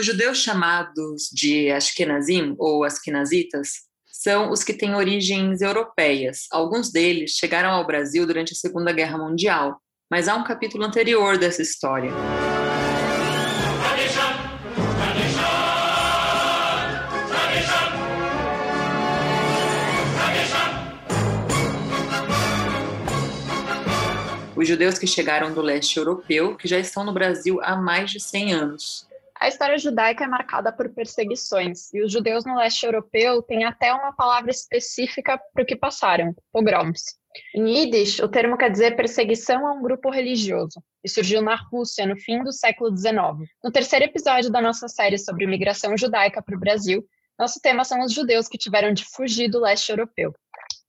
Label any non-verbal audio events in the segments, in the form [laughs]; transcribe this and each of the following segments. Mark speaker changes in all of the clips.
Speaker 1: Os judeus chamados de Ashkenazim ou Askenazitas são os que têm origens europeias. Alguns deles chegaram ao Brasil durante a Segunda Guerra Mundial, mas há um capítulo anterior dessa história. Os judeus que chegaram do leste europeu, que já estão no Brasil há mais de 100 anos.
Speaker 2: A história judaica é marcada por perseguições, e os judeus no leste europeu têm até uma palavra específica para o que passaram, pogroms. Em Yiddish, o termo quer dizer perseguição a um grupo religioso, e surgiu na Rússia no fim do século XIX. No terceiro episódio da nossa série sobre imigração judaica para o Brasil, nosso tema são os judeus que tiveram de fugir do leste europeu.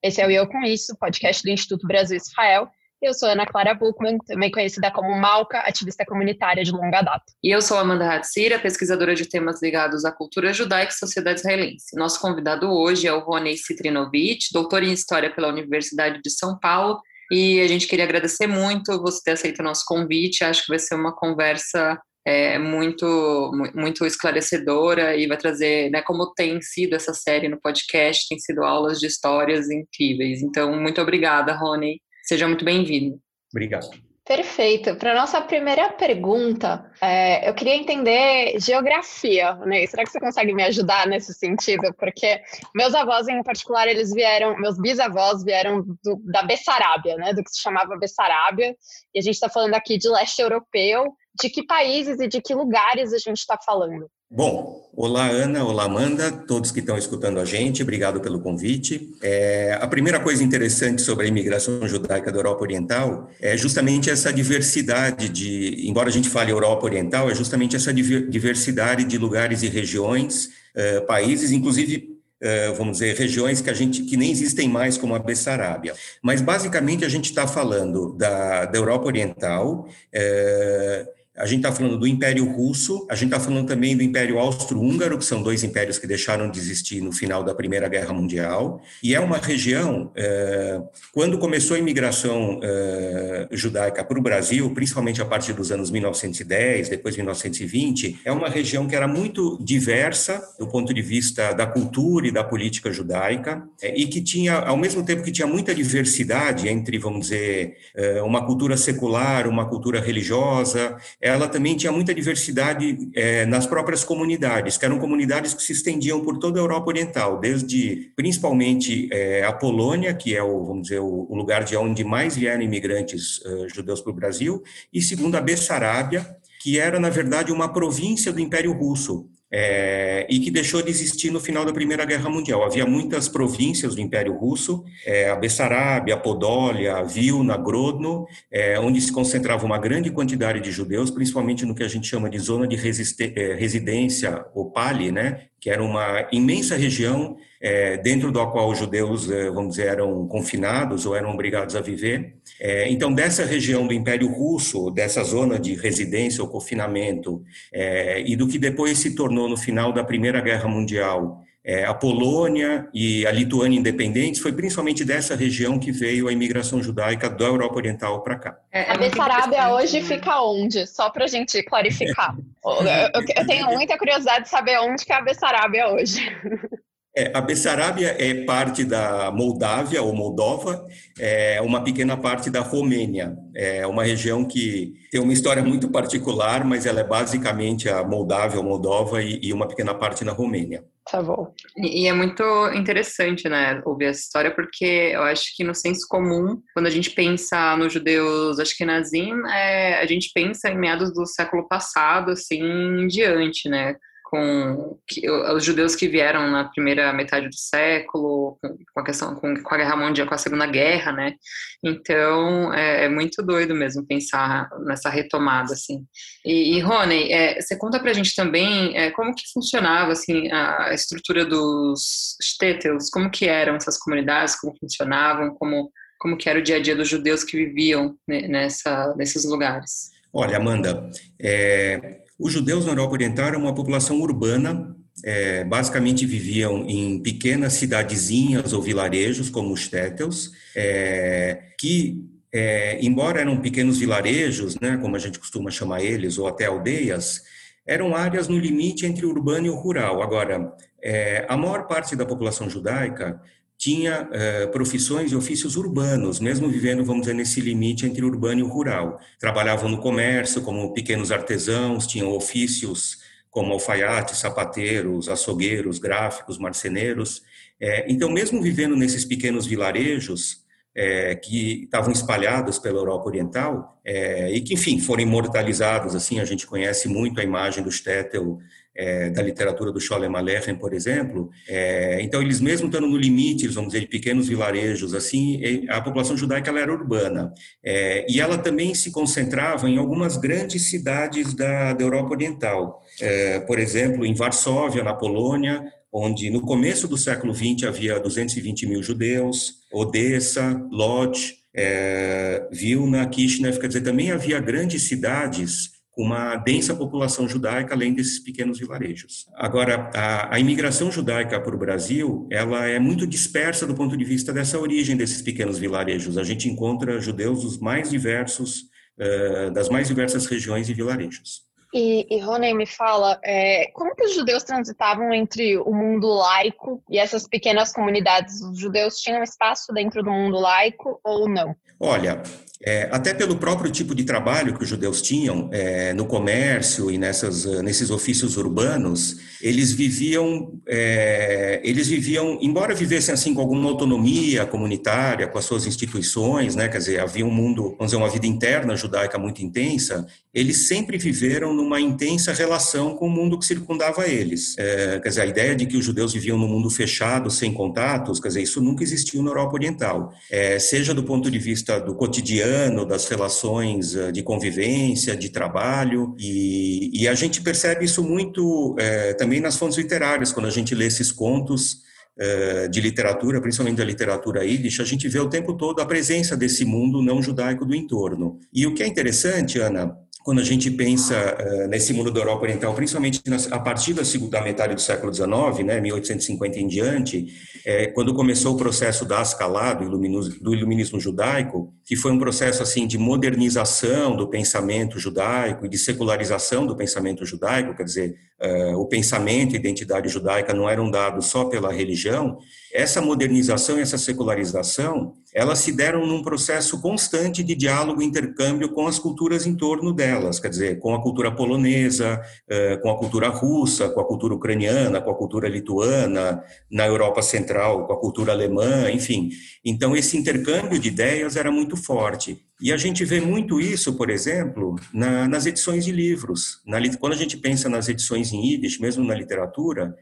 Speaker 2: Esse é o Eu Com Isso, podcast do Instituto Brasil Israel, eu sou Ana Clara Buchmann, também conhecida como Malca, ativista comunitária de longa data.
Speaker 1: E eu sou Amanda Hatzira, pesquisadora de temas ligados à cultura judaica e sociedade israelense. Nosso convidado hoje é o Rony Citrinovich, doutor em História pela Universidade de São Paulo, e a gente queria agradecer muito você ter aceito o nosso convite. Acho que vai ser uma conversa é, muito, muito esclarecedora e vai trazer, né, como tem sido essa série no podcast, tem sido aulas de histórias incríveis. Então, muito obrigada, Rony. Seja muito bem-vindo.
Speaker 3: Obrigado.
Speaker 2: Perfeito. Para nossa primeira pergunta, é, eu queria entender geografia, né? Será que você consegue me ajudar nesse sentido? Porque meus avós, em particular, eles vieram, meus bisavós vieram do, da Bessarábia, né? Do que se chamava Bessarábia, e a gente está falando aqui de leste europeu. De que países e de que lugares a gente está falando?
Speaker 3: Bom, olá Ana, olá Amanda, todos que estão escutando a gente, obrigado pelo convite. É, a primeira coisa interessante sobre a imigração judaica da Europa Oriental é justamente essa diversidade de, embora a gente fale Europa Oriental, é justamente essa diversidade de lugares e regiões, uh, países, inclusive Uh, vamos dizer, regiões que a gente que nem existem mais, como a Bessarábia. Mas basicamente a gente está falando da, da Europa Oriental. Uh, a gente está falando do Império Russo, a gente está falando também do Império Austro-Húngaro, que são dois impérios que deixaram de existir no final da Primeira Guerra Mundial, e é uma região, é, quando começou a imigração é, judaica para o Brasil, principalmente a partir dos anos 1910, depois 1920, é uma região que era muito diversa do ponto de vista da cultura e da política judaica, é, e que tinha, ao mesmo tempo que tinha muita diversidade entre, vamos dizer, uma cultura secular, uma cultura religiosa, ela também tinha muita diversidade é, nas próprias comunidades, que eram comunidades que se estendiam por toda a Europa Oriental, desde principalmente é, a Polônia, que é o, vamos dizer, o, lugar de onde mais vieram imigrantes uh, judeus para o Brasil, e segundo a Bessarábia, que era, na verdade, uma província do Império Russo, é, e que deixou de existir no final da Primeira Guerra Mundial. Havia muitas províncias do Império Russo, é, a Bessarabia, a Podólia, a Vilna, Grodno, é, onde se concentrava uma grande quantidade de judeus, principalmente no que a gente chama de zona de é, residência, ou PALI, né, que era uma imensa região é, dentro da qual os judeus, é, vamos dizer, eram confinados ou eram obrigados a viver. É, então, dessa região do Império Russo, dessa zona de residência ou confinamento, é, e do que depois se tornou no final da Primeira Guerra Mundial, é, a Polônia e a Lituânia independentes, foi principalmente dessa região que veio a imigração judaica da Europa Oriental para cá.
Speaker 2: É, a Bessarabia hoje fica onde? Só para a gente clarificar. [laughs] eu, eu, eu, tenho muita curiosidade de saber onde que é a Bessarabia hoje. [laughs]
Speaker 3: É, a Bessarabia é parte da Moldávia ou Moldova, é uma pequena parte da Romênia. É uma região que tem uma história muito particular, mas ela é basicamente a Moldávia ou Moldova e, e uma pequena parte na Romênia.
Speaker 2: Tá bom.
Speaker 1: E, e, é muito interessante, né, ouvir essa história, porque eu acho que no senso comum, quando a gente pensa nos judeus ashkenazim, é, a gente pensa em meados do século passado, assim, em diante, né? Com que, os judeus que vieram na primeira metade do século, com, a questão com, com, a guerra mundial, com a segunda guerra, né? Então é, é muito doido mesmo pensar nessa retomada assim. E, e Rony, é, você conta para a gente também é, como que funcionava assim a, estrutura dos shtetls, como que eram essas comunidades, como funcionavam, como como que era o dia a dia dos judeus que viviam nessa, nesses lugares.
Speaker 3: Olha, Amanda, é, os judeus na Europa Oriental eram uma população urbana, é, basicamente viviam em pequenas cidadezinhas ou vilarejos, como os tétels, é, que, é, embora eram pequenos vilarejos, né, como a gente costuma chamar eles, ou até aldeias, eram áreas no limite entre o urbano e o rural. Agora, é, a maior parte da população judaica tinha é, profissões e ofícios urbanos, mesmo vivendo, vamos dizer, nesse limite entre urbano e rural. Trabalhavam no comércio como pequenos artesãos, tinham ofícios como alfaiates, sapateiros, açougueiros, gráficos, marceneiros. É, então, mesmo vivendo nesses pequenos vilarejos, é, que estavam espalhados pela Europa Oriental e que, enfim, foram imortalizados. Assim, a gente conhece muito a imagem do Stettel é, da literatura do Sholem Aleichem, por exemplo. É, então, eles mesmo estando no limite, vamos dizer, de pequenos vilarejos, assim, a população judaica ela era urbana. É, e ela também se concentrava em algumas grandes cidades da, da Europa Oriental. É, por exemplo, em Varsóvia, na Polônia, onde no começo do século XX havia 220 mil judeus, Odessa, Lodz, é, Vilna, Kishinev, quer dizer, também havia grandes cidades uma densa população judaica, além desses pequenos vilarejos. Agora, a, a imigração judaica para o Brasil, ela é muito dispersa do ponto de vista dessa origem desses pequenos vilarejos. A gente encontra judeus dos mais diversos, uh, das mais diversas regiões e vilarejos.
Speaker 2: E, e Rony me fala, é, como que os judeus transitavam entre o mundo laico e essas pequenas comunidades? Os judeus tinham espaço dentro do mundo laico ou não?
Speaker 3: Olha, é, até pelo próprio tipo de trabalho que os judeus tinham é, no comércio e nessas, nesses ofícios urbanos, eles viviam, é, eles viviam, embora vivessem assim com alguma autonomia comunitária, com as suas instituições, né, quer dizer, havia um mundo, vamos dizer, uma vida interna judaica muito intensa, eles sempre viveram numa intensa relação com o mundo que circundava eles. É, quer dizer, a ideia de que os judeus viviam num mundo fechado, sem contatos, quer dizer, isso nunca existiu na Europa Oriental, é, seja do ponto de vista do cotidiano, das relações eh, de convivência, de trabalho, e, e a gente percebe isso muito é, também nas fontes literárias, quando a gente lê esses contos é, de literatura, principalmente da literatura yiddish, a gente vê o tempo todo a presença desse mundo não judaico do entorno. E o que é interessante, Ana, quando a gente pensa uh, nesse mundo da Europa Oriental, principalmente a partir da segunda metade do século XIX, né, 1850 em diante, é, quando começou o processo da Ascalá, do iluminismo, judaico, que foi um processo assim de modernização do pensamento judaico e de secularização do pensamento judaico, quer dizer, uh, o pensamento e a identidade judaica não eram dados só pela religião, essa modernização e essa secularização, elas se deram num processo constante de diálogo e intercâmbio com as culturas em torno delas, quer dizer, com a cultura polonesa, uh, com a cultura russa, com a cultura ucraniana, com a cultura lituana, na Europa Central, com a cultura alemã, enfim. Então, esse intercâmbio de ideias era muito forte. E a gente vê muito isso, por exemplo, na, nas edições de livros. Na, quando a gente pensa nas edições em Yiddish, mesmo na literatura,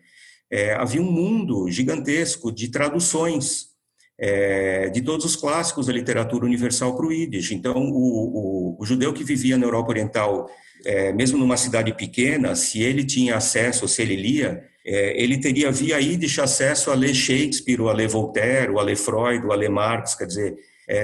Speaker 3: é, havia um mundo gigantesco de traduções é, de todos os clássicos da literatura universal para o Yiddish. Então, o, o, o, judeu que vivia na Europa Oriental, é, mesmo numa cidade pequena, se ele tinha acesso, se ele lia, é, ele teria via Yiddish acesso a ler Shakespeare, a ler Voltaire, a ler Freud, a ler Marx, quer dizer,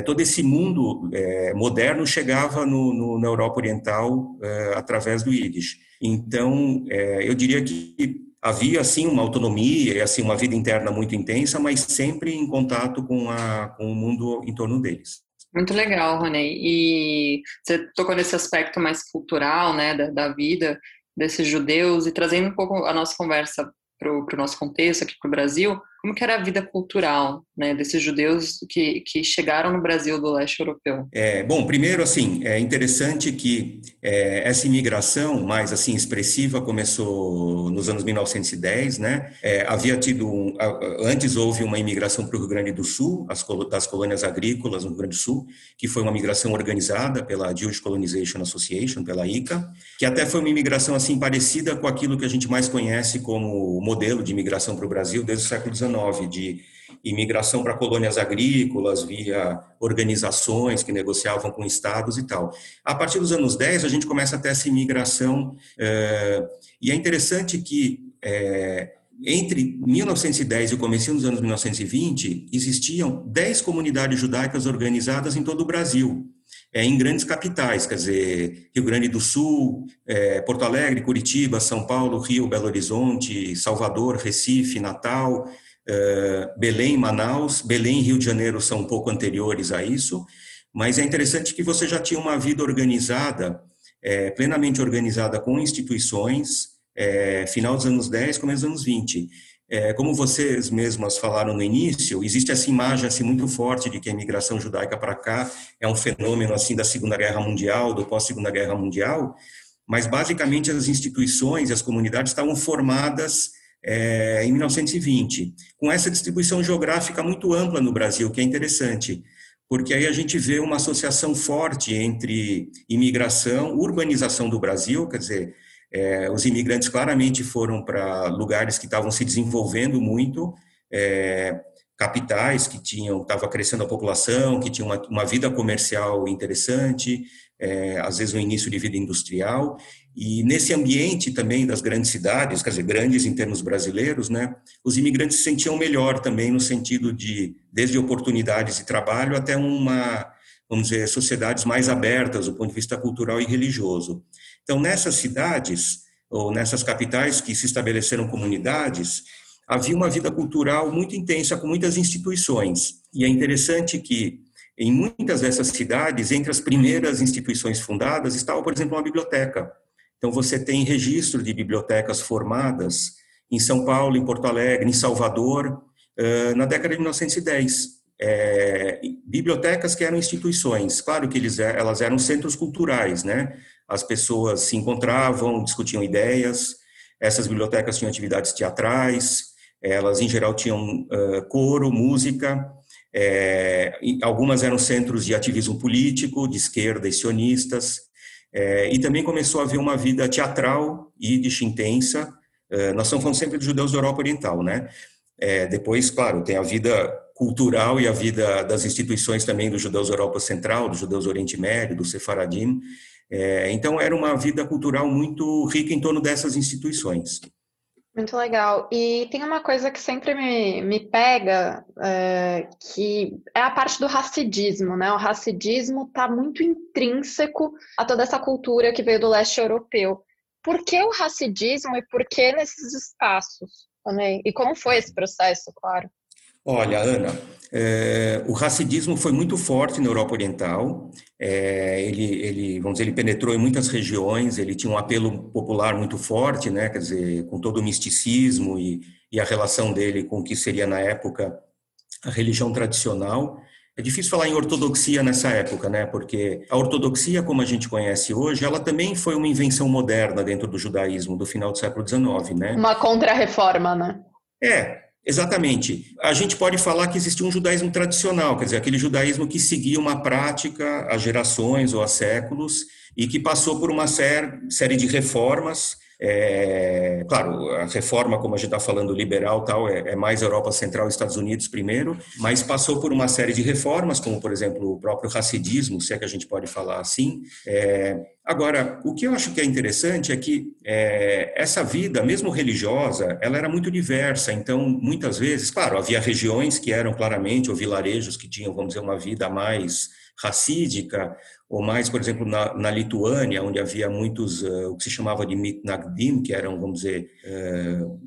Speaker 3: todo esse mundo moderno chegava no, no, na Europa Oriental através do Yiddish. Então, eu diria que havia, assim, uma autonomia e, assim, uma vida interna muito intensa, mas sempre em contato com, a, com o mundo em torno deles.
Speaker 1: Muito legal, Rony. E você tocou nesse aspecto mais cultural, né, da, da vida desses judeus e trazendo um pouco a nossa conversa para o nosso contexto aqui para o Brasil, como que era a vida cultural né, desses judeus que, que chegaram no Brasil do leste europeu?
Speaker 3: É, bom, primeiro, assim, é interessante que é, essa imigração mais, assim, expressiva começou nos anos 1910, né? É, havia tido, um, antes houve uma imigração para o Rio Grande do Sul, as, das colônias agrícolas no Rio Grande do Sul, que foi uma migração organizada pela Jewish Colonization Association, pela ICA, que até foi uma imigração, assim, parecida com aquilo que a gente mais conhece como modelo de imigração para o Brasil desde o século XIX, de imigração para colônias agrícolas via organizações que negociavam com estados e tal. A partir dos anos 10, a gente começa a ter essa imigração, é, e é interessante que é, entre 1910 e o começo dos anos 1920, existiam 10 comunidades judaicas organizadas em todo o Brasil, é, em grandes capitais, quer dizer, Rio Grande do Sul, Porto Alegre, Curitiba, São Paulo, Rio, Belo Horizonte, Salvador, Recife, Natal, eh, Belém, Manaus, Belém e Rio de Janeiro são um pouco anteriores a isso, mas é interessante que você já tinha uma vida organizada é, plenamente organizada com instituições, é, final dos anos 10, começo dos anos 20. É, como vocês mesmas falaram no início, existe essa imagem assim muito forte de que a imigração judaica para cá é um fenômeno assim da Segunda Guerra Mundial, do pós Segunda Guerra Mundial, mas basicamente as instituições e as comunidades estavam formadas é, em 1920, com essa distribuição geográfica muito ampla no Brasil, que é interessante, porque aí a gente vê uma associação forte entre imigração, urbanização do Brasil, quer dizer, é, os imigrantes claramente foram para lugares que estavam se desenvolvendo muito, é, capitais que tinham, estava crescendo a população, que tinham uma, uma vida comercial interessante, é, às vezes um início de vida industrial, e nesse ambiente também das grandes cidades, quer dizer, grandes em termos brasileiros, né, os imigrantes se sentiam melhor também no sentido de, desde oportunidades de trabalho até uma, vamos dizer, sociedades mais abertas do ponto de vista cultural e religioso. Então, nessas cidades, ou nessas capitais que se estabeleceram comunidades, havia uma vida cultural muito intensa, com muitas instituições. E é interessante que, em muitas dessas cidades, entre as primeiras instituições fundadas, estava, por exemplo, uma biblioteca então, você tem registro de bibliotecas formadas em São Paulo, em Porto Alegre, em Salvador, na década de 1910. É, bibliotecas que eram instituições, claro que eles, é, elas eram centros culturais, né? As pessoas se encontravam, discutiam ideias, essas bibliotecas tinham atividades teatrais, elas em geral tinham coro, música, é, algumas eram centros de ativismo político, de esquerda e sionistas, é, e também começou a haver uma vida teatral e de intensa. É, nós estamos falando sempre dos judeus da Europa Oriental, né? Depois, claro, tem a vida cultural e a vida das instituições também dos judeus da Europa Central, dos judeus do Oriente Médio, do Sefaradim. Então, era uma vida cultural muito rica em torno dessas instituições.
Speaker 2: Muito legal. E tem uma coisa que sempre me, me pega, é, que é a parte do racidismo, né? O racidismo está muito intrínseco a toda essa cultura que veio do leste europeu. Por que o racidismo e por que nesses espaços? Né? E como foi esse processo, claro?
Speaker 3: Olha, Ana, é, o racidismo foi muito forte na Europa Oriental. É, ele, ele, vamos dizer, ele penetrou em muitas regiões. Ele tinha um apelo popular muito forte, né? Quer dizer, com todo o misticismo e, e a relação dele com o que seria na época a religião tradicional. É difícil falar em ortodoxia nessa época, né? Porque a ortodoxia, como a gente conhece hoje, ela também foi uma invenção moderna dentro do judaísmo do final do século XIX, né?
Speaker 2: Uma contra-reforma, né?
Speaker 3: É, Exatamente. A gente pode falar que existia um judaísmo tradicional, quer dizer, aquele judaísmo que seguia uma prática há gerações ou há séculos e que passou por uma série de reformas é, claro, a reforma, como a gente está falando, liberal tal, é, é, mais Europa Central e Estados Unidos primeiro, mas passou por uma série de reformas, como, por exemplo, o próprio racidismo, se é que a gente pode falar assim. É, agora, o que eu acho que é interessante é que é, essa vida, mesmo religiosa, ela era muito diversa, então, muitas vezes, claro, havia regiões que eram claramente, ou vilarejos que tinham, vamos dizer, uma vida mais racídica, ou mais, por exemplo, na, na Lituânia, onde havia muitos, uh, o que se chamava de mitnagdim, que eram, vamos dizer, uh,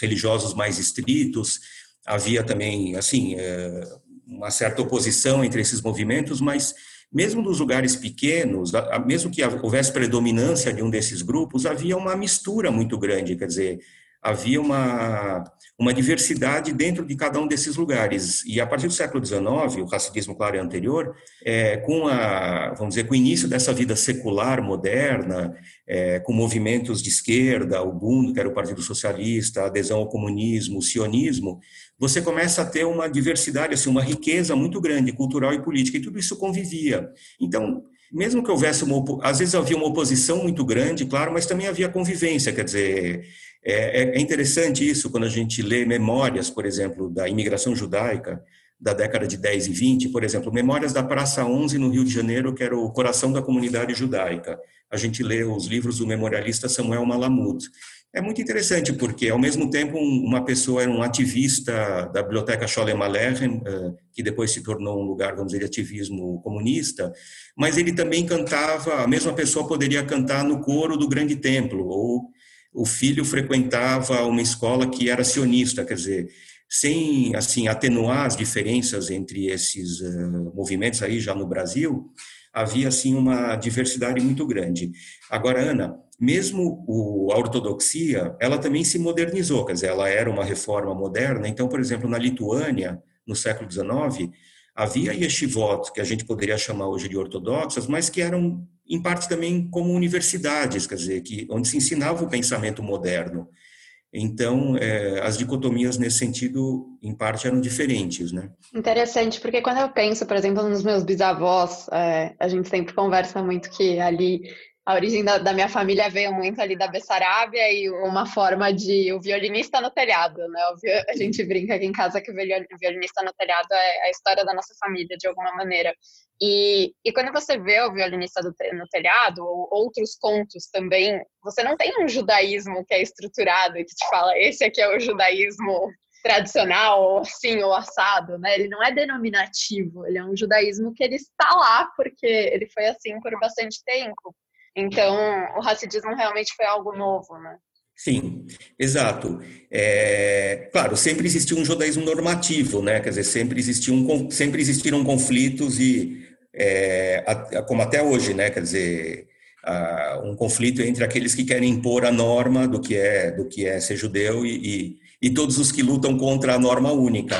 Speaker 3: religiosos mais estritos, havia também, assim, uh, uma certa oposição entre esses movimentos, mas mesmo nos lugares pequenos, mesmo que houvesse predominância de um desses grupos, havia uma mistura muito grande, quer dizer, havia uma, uma diversidade dentro de cada um desses lugares. E a partir do século XIX, o racismo, claro, é anterior, é, com a, vamos dizer, com o início dessa vida secular moderna, é, com movimentos de esquerda, o BUND, que era o Partido Socialista, a adesão ao comunismo, o sionismo, você começa a ter uma diversidade, assim, uma riqueza muito grande, cultural e política, e tudo isso convivia. Então, mesmo que houvesse uma, às vezes havia uma oposição muito grande, claro, mas também havia convivência, quer dizer, é, é, é interessante isso quando a gente lê memórias, por exemplo, da imigração judaica da década de 10 e 20, por exemplo, Memórias da Praça 11 no Rio de Janeiro, que era o coração da comunidade judaica. A gente lê os livros do memorialista Samuel Malamud. É muito interessante porque, ao mesmo tempo, uma pessoa era um ativista da biblioteca Sholem Aleichem, eh, que depois se tornou um lugar, vamos dizer, de ativismo comunista, mas ele também cantava, a mesma pessoa poderia cantar no coro do Grande Templo, ou o filho frequentava uma escola que era sionista, quer dizer, sem assim atenuar as diferenças entre esses uh, movimentos aí já no Brasil, havia assim uma diversidade muito grande. Agora, Ana, mesmo o, a ortodoxia, ela também se modernizou, quer dizer, ela era uma reforma moderna. Então, por exemplo, na Lituânia, no século XIX, havia yeshivot, que a gente poderia chamar hoje de ortodoxas, mas que eram, em parte, também como universidades, quer dizer, que, onde se ensinava o pensamento moderno. Então, é, as dicotomias nesse sentido, em parte, eram diferentes, né?
Speaker 2: Interessante, porque quando eu penso, por exemplo, nos meus bisavós, é, a gente sempre conversa muito que ali a origem da, da, minha família veio muito ali da Bessarabia e uma forma de o violinista no telhado, né? A gente brinca aqui em casa que o violinista no telhado é a história da nossa família, de alguma maneira. E, e quando você vê o violinista do, no telhado, ou outros contos também, você não tem um judaísmo que é estruturado e que te fala, esse aqui é o judaísmo tradicional, ou assim, ou assado, né? Ele não é denominativo, ele é um judaísmo que ele está lá porque ele foi assim por bastante tempo. Então, o racismo realmente foi algo novo, né?
Speaker 3: Sim, exato. É, claro, sempre existiu um judaísmo normativo, né? Quer dizer, sempre existiam, sempre existiram conflitos e, é, como até hoje, né? Quer dizer, um conflito entre aqueles que querem impor a norma do que é do que é ser judeu e, e, e todos os que lutam contra a norma única.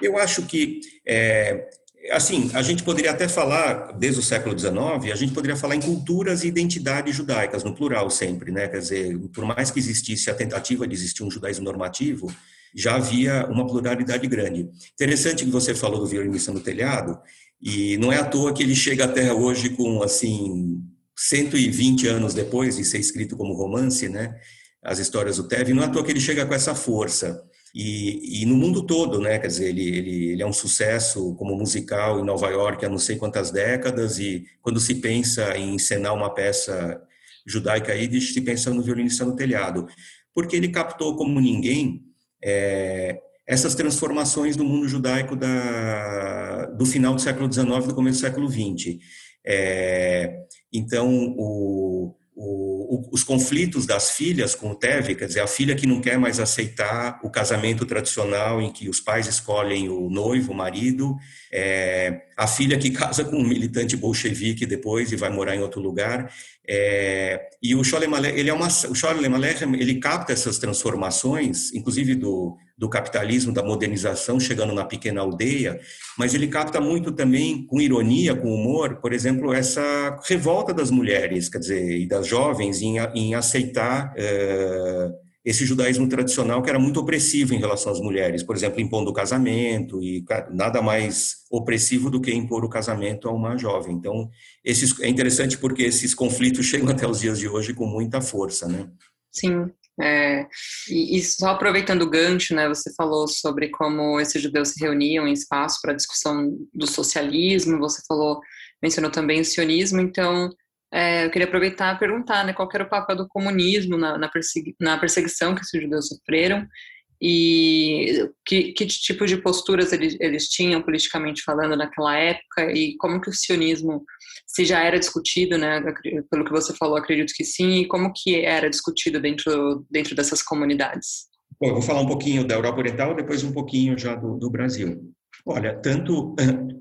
Speaker 3: Eu acho que é, assim, a gente poderia até falar, desde o século XIX, a gente poderia falar em culturas e identidades judaicas, no plural sempre, né? Quer dizer, por mais que existisse a tentativa de existir um judaísmo normativo, já havia uma pluralidade grande. Interessante que você falou do violinista no telhado, e não é à toa que ele chega até hoje com, assim, 120 anos depois de ser escrito como romance, né? As histórias do Tev, não é à toa que ele chega com essa força. E, e, no mundo todo, né? Quer dizer, ele, ele, ele é um sucesso como musical em Nova York há não sei quantas décadas, e quando se pensa em encenar uma peça judaica Yiddish, se pensa no violinista no telhado, porque ele captou como ninguém é, essas transformações do mundo judaico da, do final do século XIX e do começo do século XX. É, então, o, o, o, os conflitos das filhas com o Teve, quer dizer, a filha que não quer mais aceitar o casamento tradicional em que os pais escolhem o noivo, o marido, é, a filha que [laughs] casa com um militante bolchevique depois e vai morar em outro lugar, é, e o Sholem ele é uma, o ele capta essas transformações, inclusive do, do capitalismo, da modernização chegando na pequena aldeia, mas ele capta muito também, com ironia, com humor, por exemplo, essa revolta das mulheres, quer dizer, e das jovens em, em aceitar é, esse judaísmo tradicional que era muito opressivo em relação às mulheres, por exemplo, impondo o casamento e nada mais opressivo do que impor o casamento a uma jovem. Então, esses, é interessante porque esses conflitos [laughs] chegam até os dias de hoje com muita força, né?
Speaker 1: Sim. É, e, e, só aproveitando o gancho, né, você falou sobre como esses judeus se reuniam em espaço para discussão do socialismo, você falou, mencionou também o sionismo, então é, eu queria aproveitar e perguntar né, qual era o papel do comunismo na, na, persegui na perseguição que esses judeus sofreram e que, que tipo de posturas eles, eles tinham politicamente falando naquela época e como que o sionismo se já era discutido, né, pelo que você falou, acredito que sim, e como que era discutido dentro, dentro dessas comunidades?
Speaker 3: Bom, eu vou falar um pouquinho da Europa Oriental, depois um pouquinho já do, do Brasil. Olha, tanto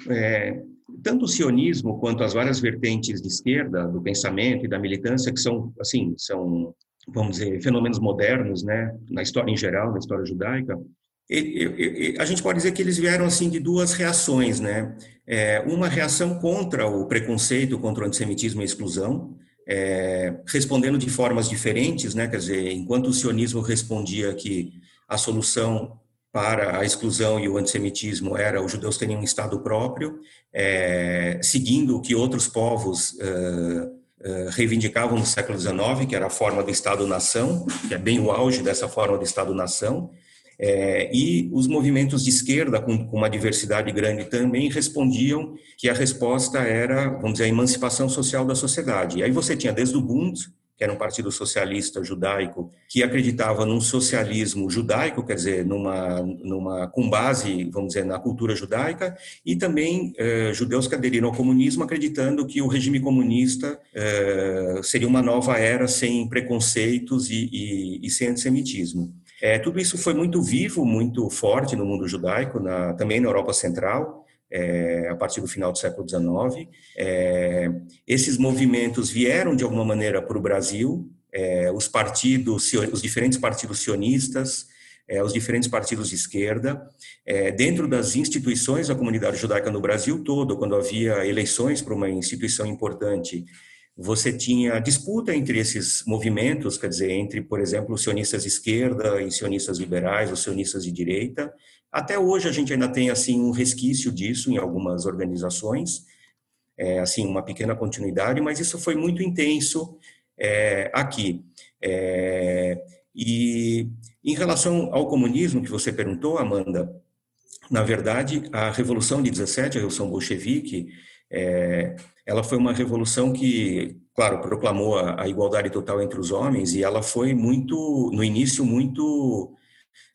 Speaker 3: é, tanto o sionismo quanto as várias vertentes de esquerda do pensamento e da militância que são assim são vamos dizer fenômenos modernos né na história em geral na história judaica a gente pode dizer que eles vieram assim de duas reações né? É, uma reação contra o preconceito contra o antissemitismo e a exclusão é, respondendo de formas diferentes né? Quer dizer enquanto o sionismo respondia que a solução para a exclusão e o antissemitismo era os judeus terem um Estado próprio, é, seguindo o que outros povos é, reivindicavam no século XIX, que era a forma do Estado-nação, que é bem o auge dessa forma do Estado-nação, é, e os movimentos de esquerda, com, com, uma diversidade grande, também respondiam que a resposta era, vamos dizer, a emancipação social da sociedade. E aí você tinha desde o Bund, era um partido socialista judaico, que acreditava num socialismo judaico, quer dizer, numa, numa com base, vamos dizer, na cultura judaica, e também eh, judeus que aderiram ao comunismo, acreditando que o regime comunista eh, seria uma nova era sem preconceitos e, e, e sem antissemitismo. É, tudo isso foi muito vivo, muito forte no mundo judaico, na, também na Europa Central, é, a partir do final do século XIX. É, esses movimentos vieram, de alguma maneira, para o Brasil, é, os partidos, os diferentes partidos sionistas, os diferentes partidos de esquerda, dentro das instituições da comunidade judaica no Brasil todo, quando havia eleições para uma instituição importante, você tinha disputa entre esses movimentos, quer dizer, entre, por exemplo, os sionistas de esquerda e sionistas liberais, os sionistas de direita. Até hoje a gente ainda tem assim um resquício disso em algumas organizações, é, assim uma pequena continuidade, mas isso foi muito intenso é, aqui. É, e em relação ao comunismo que você perguntou, Amanda, na verdade, a Revolução de 17, a Revolução Bolchevique, é, ela foi uma revolução que, claro, proclamou a, a, igualdade total entre os homens e ela foi muito, no início, muito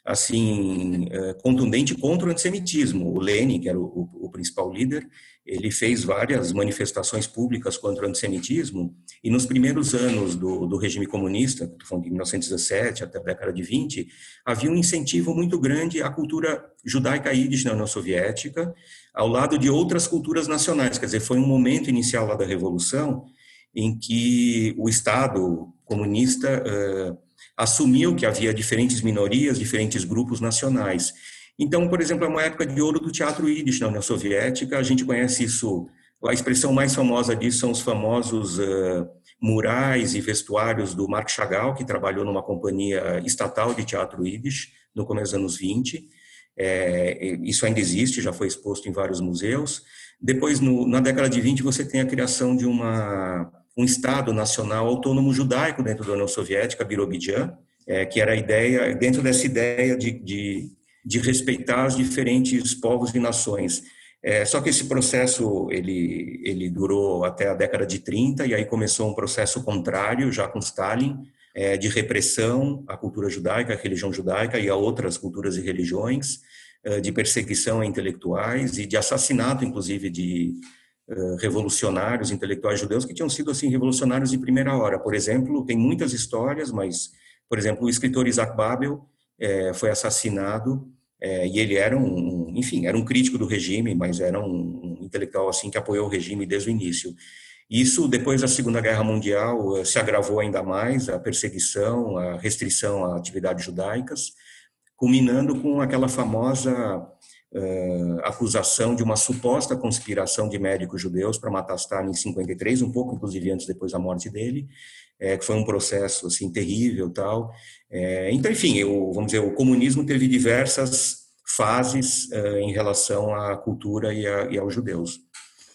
Speaker 3: assim é, contundente contra o antissemitismo. O Lenin, que era o, o, principal líder, ele fez várias manifestações públicas contra o antissemitismo, e nos primeiros anos do, do regime comunista, falando de 1917 até a década de 20, havia um incentivo muito grande à cultura judaica ídis na União Soviética, ao lado de outras culturas nacionais. Quer dizer, foi um momento inicial lá da Revolução em que o Estado comunista uh, assumiu que havia diferentes minorias, diferentes grupos nacionais. Então, por exemplo, é uma época de ouro do teatro Yiddish na União Soviética. A gente conhece isso, a expressão mais famosa disso são os famosos uh, murais e vestuários do Marc Chagall, que trabalhou numa companhia estatal de teatro Yiddish no começo dos anos 20. É, isso ainda existe, já foi exposto em vários museus. Depois, no, na década de 20, você tem a criação de uma, um Estado nacional autônomo judaico dentro da União Soviética, Birobidjan, é, que era a ideia, dentro dessa ideia de, de de respeitar os diferentes povos e nações. É, só que esse processo ele, ele durou até a década de 30 e aí começou um processo contrário, já com Stalin, é, de repressão à cultura judaica, à religião judaica e a outras culturas e religiões, é, de perseguição a intelectuais e de assassinato, inclusive, de revolucionários intelectuais judeus que tinham sido assim revolucionários de primeira hora. Por exemplo, tem muitas histórias, mas, por exemplo, o escritor Isaac Babel é, foi assassinado é, e ele era um, enfim, era um crítico do regime, mas era um, um, intelectual assim que apoiou o regime desde o início. Isso, depois da Segunda Guerra Mundial, eh, se agravou ainda mais, a perseguição, a restrição a atividades judaicas, culminando com aquela famosa uh, acusação de uma suposta conspiração de médicos judeus para matar Stalin em 53, um pouco, inclusive, antes depois da morte dele, é, que foi um processo assim terrível tal. É, então, enfim, eu, vamos dizer, o comunismo teve diversas fases é, em relação à cultura e, a, e aos judeus.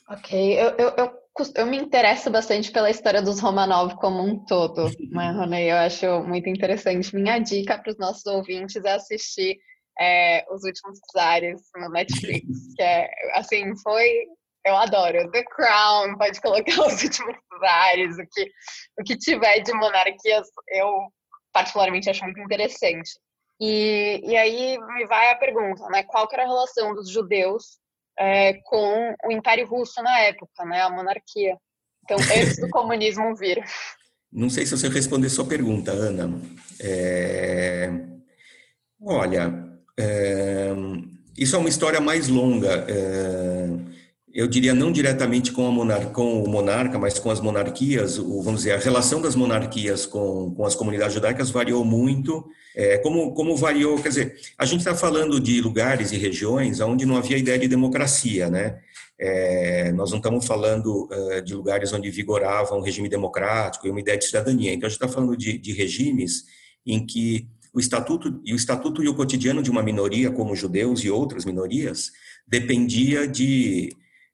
Speaker 2: Ok, eu, eu, eu, eu, me interesso bastante pela história dos Romanov como um todo, né, Rony? Eu acho muito interessante. Minha dica para os nossos ouvintes é assistir é, Os Últimos Czares no Netflix, que é, assim, foi eu adoro. The Crown, pode colocar [laughs] os últimos ares, o que, o que tiver de monarquias, eu particularmente acho muito interessante. E, e aí me vai a pergunta, né? Qual que era a relação dos judeus é, com o Império Russo na época, né? A monarquia. Então, [laughs] antes do comunismo vir.
Speaker 3: Não sei se você responder sua pergunta, Ana. É... Olha, é... isso é uma história mais longa. É eu diria não diretamente com, monar, com, o monarca, mas com as monarquias, o, vamos dizer, a relação das monarquias com, com as comunidades judaicas variou muito, é, como, como variou, quer dizer, a gente está falando de lugares e regiões onde não havia ideia de democracia, né? É, nós não estamos falando uh, de lugares onde vigorava um regime democrático e uma ideia de cidadania, então a gente está falando de, de regimes em que o estatuto e o estatuto e o cotidiano de uma minoria como judeus e outras minorias dependia de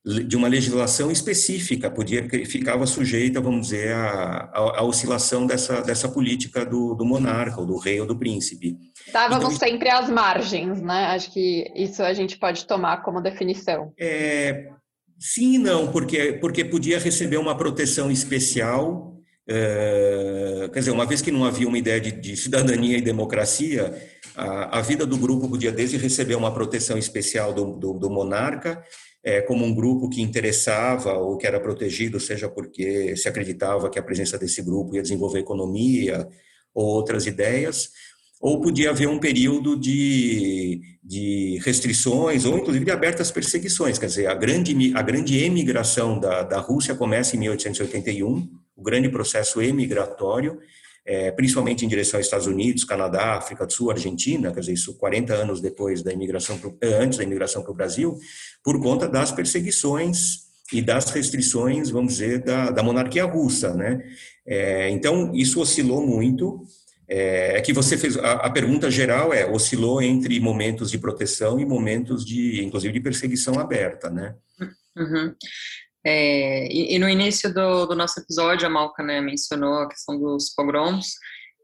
Speaker 3: de uma legislação específica, podia ficava sujeita, vamos dizer, à, à, oscilação dessa, dessa política do, do, monarca, ou do rei ou do príncipe.
Speaker 2: Estávamos então, sempre às margens, né? Acho que isso a gente pode tomar como definição.
Speaker 3: É, sim e não, porque, porque podia receber uma proteção especial, é, quer dizer, uma vez que não havia uma ideia de, de cidadania e democracia, a, a, vida do grupo podia desde receber uma proteção especial do, do, do monarca, é, como um grupo que interessava ou que era protegido, seja porque se acreditava que a presença desse grupo ia desenvolver economia ou outras ideias, ou podia haver um período de, de restrições, ou inclusive de abertas perseguições. Quer dizer, a grande, a grande emigração da, da Rússia começa em 1881, o grande processo emigratório, é, principalmente em direção aos Estados Unidos, Canadá, África do Sul, Argentina, quer dizer, isso 40 anos depois da imigração, pro, eh, antes da imigração para o Brasil, por conta das perseguições e das restrições, vamos dizer, da, da monarquia russa, né? É, então, isso oscilou muito, é, é que você fez a, a, pergunta geral é oscilou entre momentos de proteção e momentos de, inclusive, de perseguição aberta, né?
Speaker 1: Uhum. É, e, e, no início do, do, nosso episódio a Malca né, mencionou a questão dos pogroms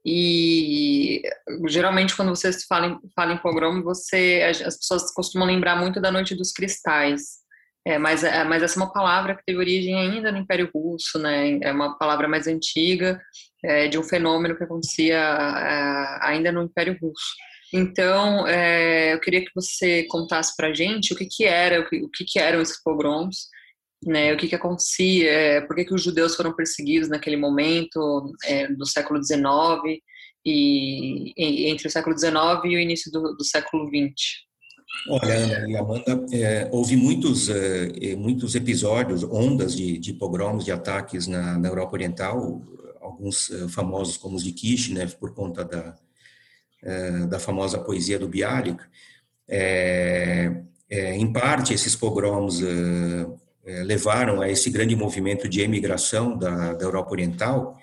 Speaker 1: e geralmente quando você fala em, fala em pogrom você as pessoas costumam lembrar muito da Noite dos Cristais. É, mas, é, mas essa é uma palavra que teve origem ainda no Império Russo, né? É uma palavra mais antiga é, de um fenômeno que acontecia é, ainda no Império Russo. Então, é, eu queria que você contasse para gente o que que era, o que, o que, que eram esses pogroms, né? O que que acontecia, é, por que que os judeus foram perseguidos naquele momento é, do século XIX e, e, entre o século XIX e o início do, do século XX.
Speaker 3: Olha, Amanda, é, houve muitos, é, muitos episódios, ondas de, de pogroms, de ataques na, na Europa Oriental, alguns uh, famosos como os de Kishinev, por conta da, uh, da famosa poesia do Bialik. É, é, em parte, esses pogroms levaram a esse grande movimento de emigração da, da Europa Oriental,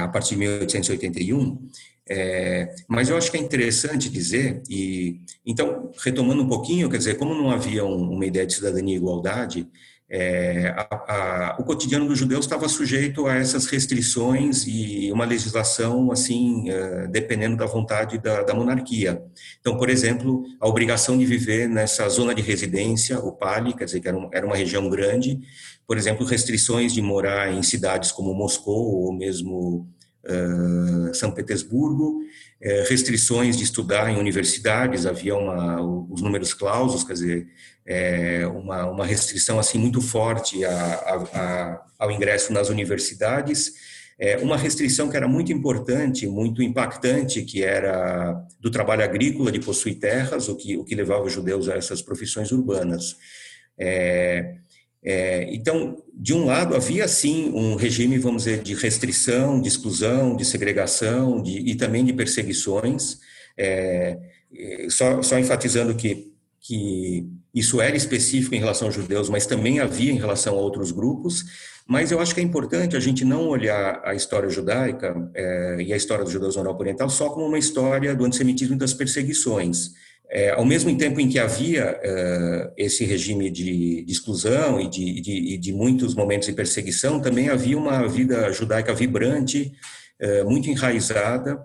Speaker 3: a partir de 1881, é, mas eu acho que é interessante dizer, e então, retomando um pouquinho, quer dizer, como não havia um, uma ideia de cidadania e igualdade, é, a, a, o cotidiano dos judeus estava sujeito a essas restrições e uma legislação assim é, dependendo da vontade da, da, monarquia. Então, por exemplo, a obrigação de viver nessa zona de residência, o Pali, quer dizer que era, um, era uma região grande, por exemplo, restrições de morar em cidades como Moscou ou mesmo uh, São Petersburgo, uh, restrições de estudar em universidades, havia uma, os números clausos, quer dizer, é, uma, uma restrição assim muito forte a, a, a, ao ingresso nas universidades, é, uma restrição que era muito importante, muito impactante, que era do trabalho agrícola, de possuir terras, o que, o que levava os judeus a essas profissões urbanas. É, é, então, de um lado, havia sim um regime, vamos dizer, de restrição, de exclusão, de segregação de, e também de perseguições, é, só, só enfatizando que que isso era específico em relação aos judeus, mas também havia em relação a outros grupos. Mas eu acho que é importante a gente não olhar a história judaica é, e a história dos judeus na Europa Oriental só como uma história do antissemitismo e das perseguições. É, ao mesmo tempo em que havia é, esse regime de, de exclusão e de, de, de, muitos momentos de perseguição, também havia uma vida judaica vibrante, muito enraizada,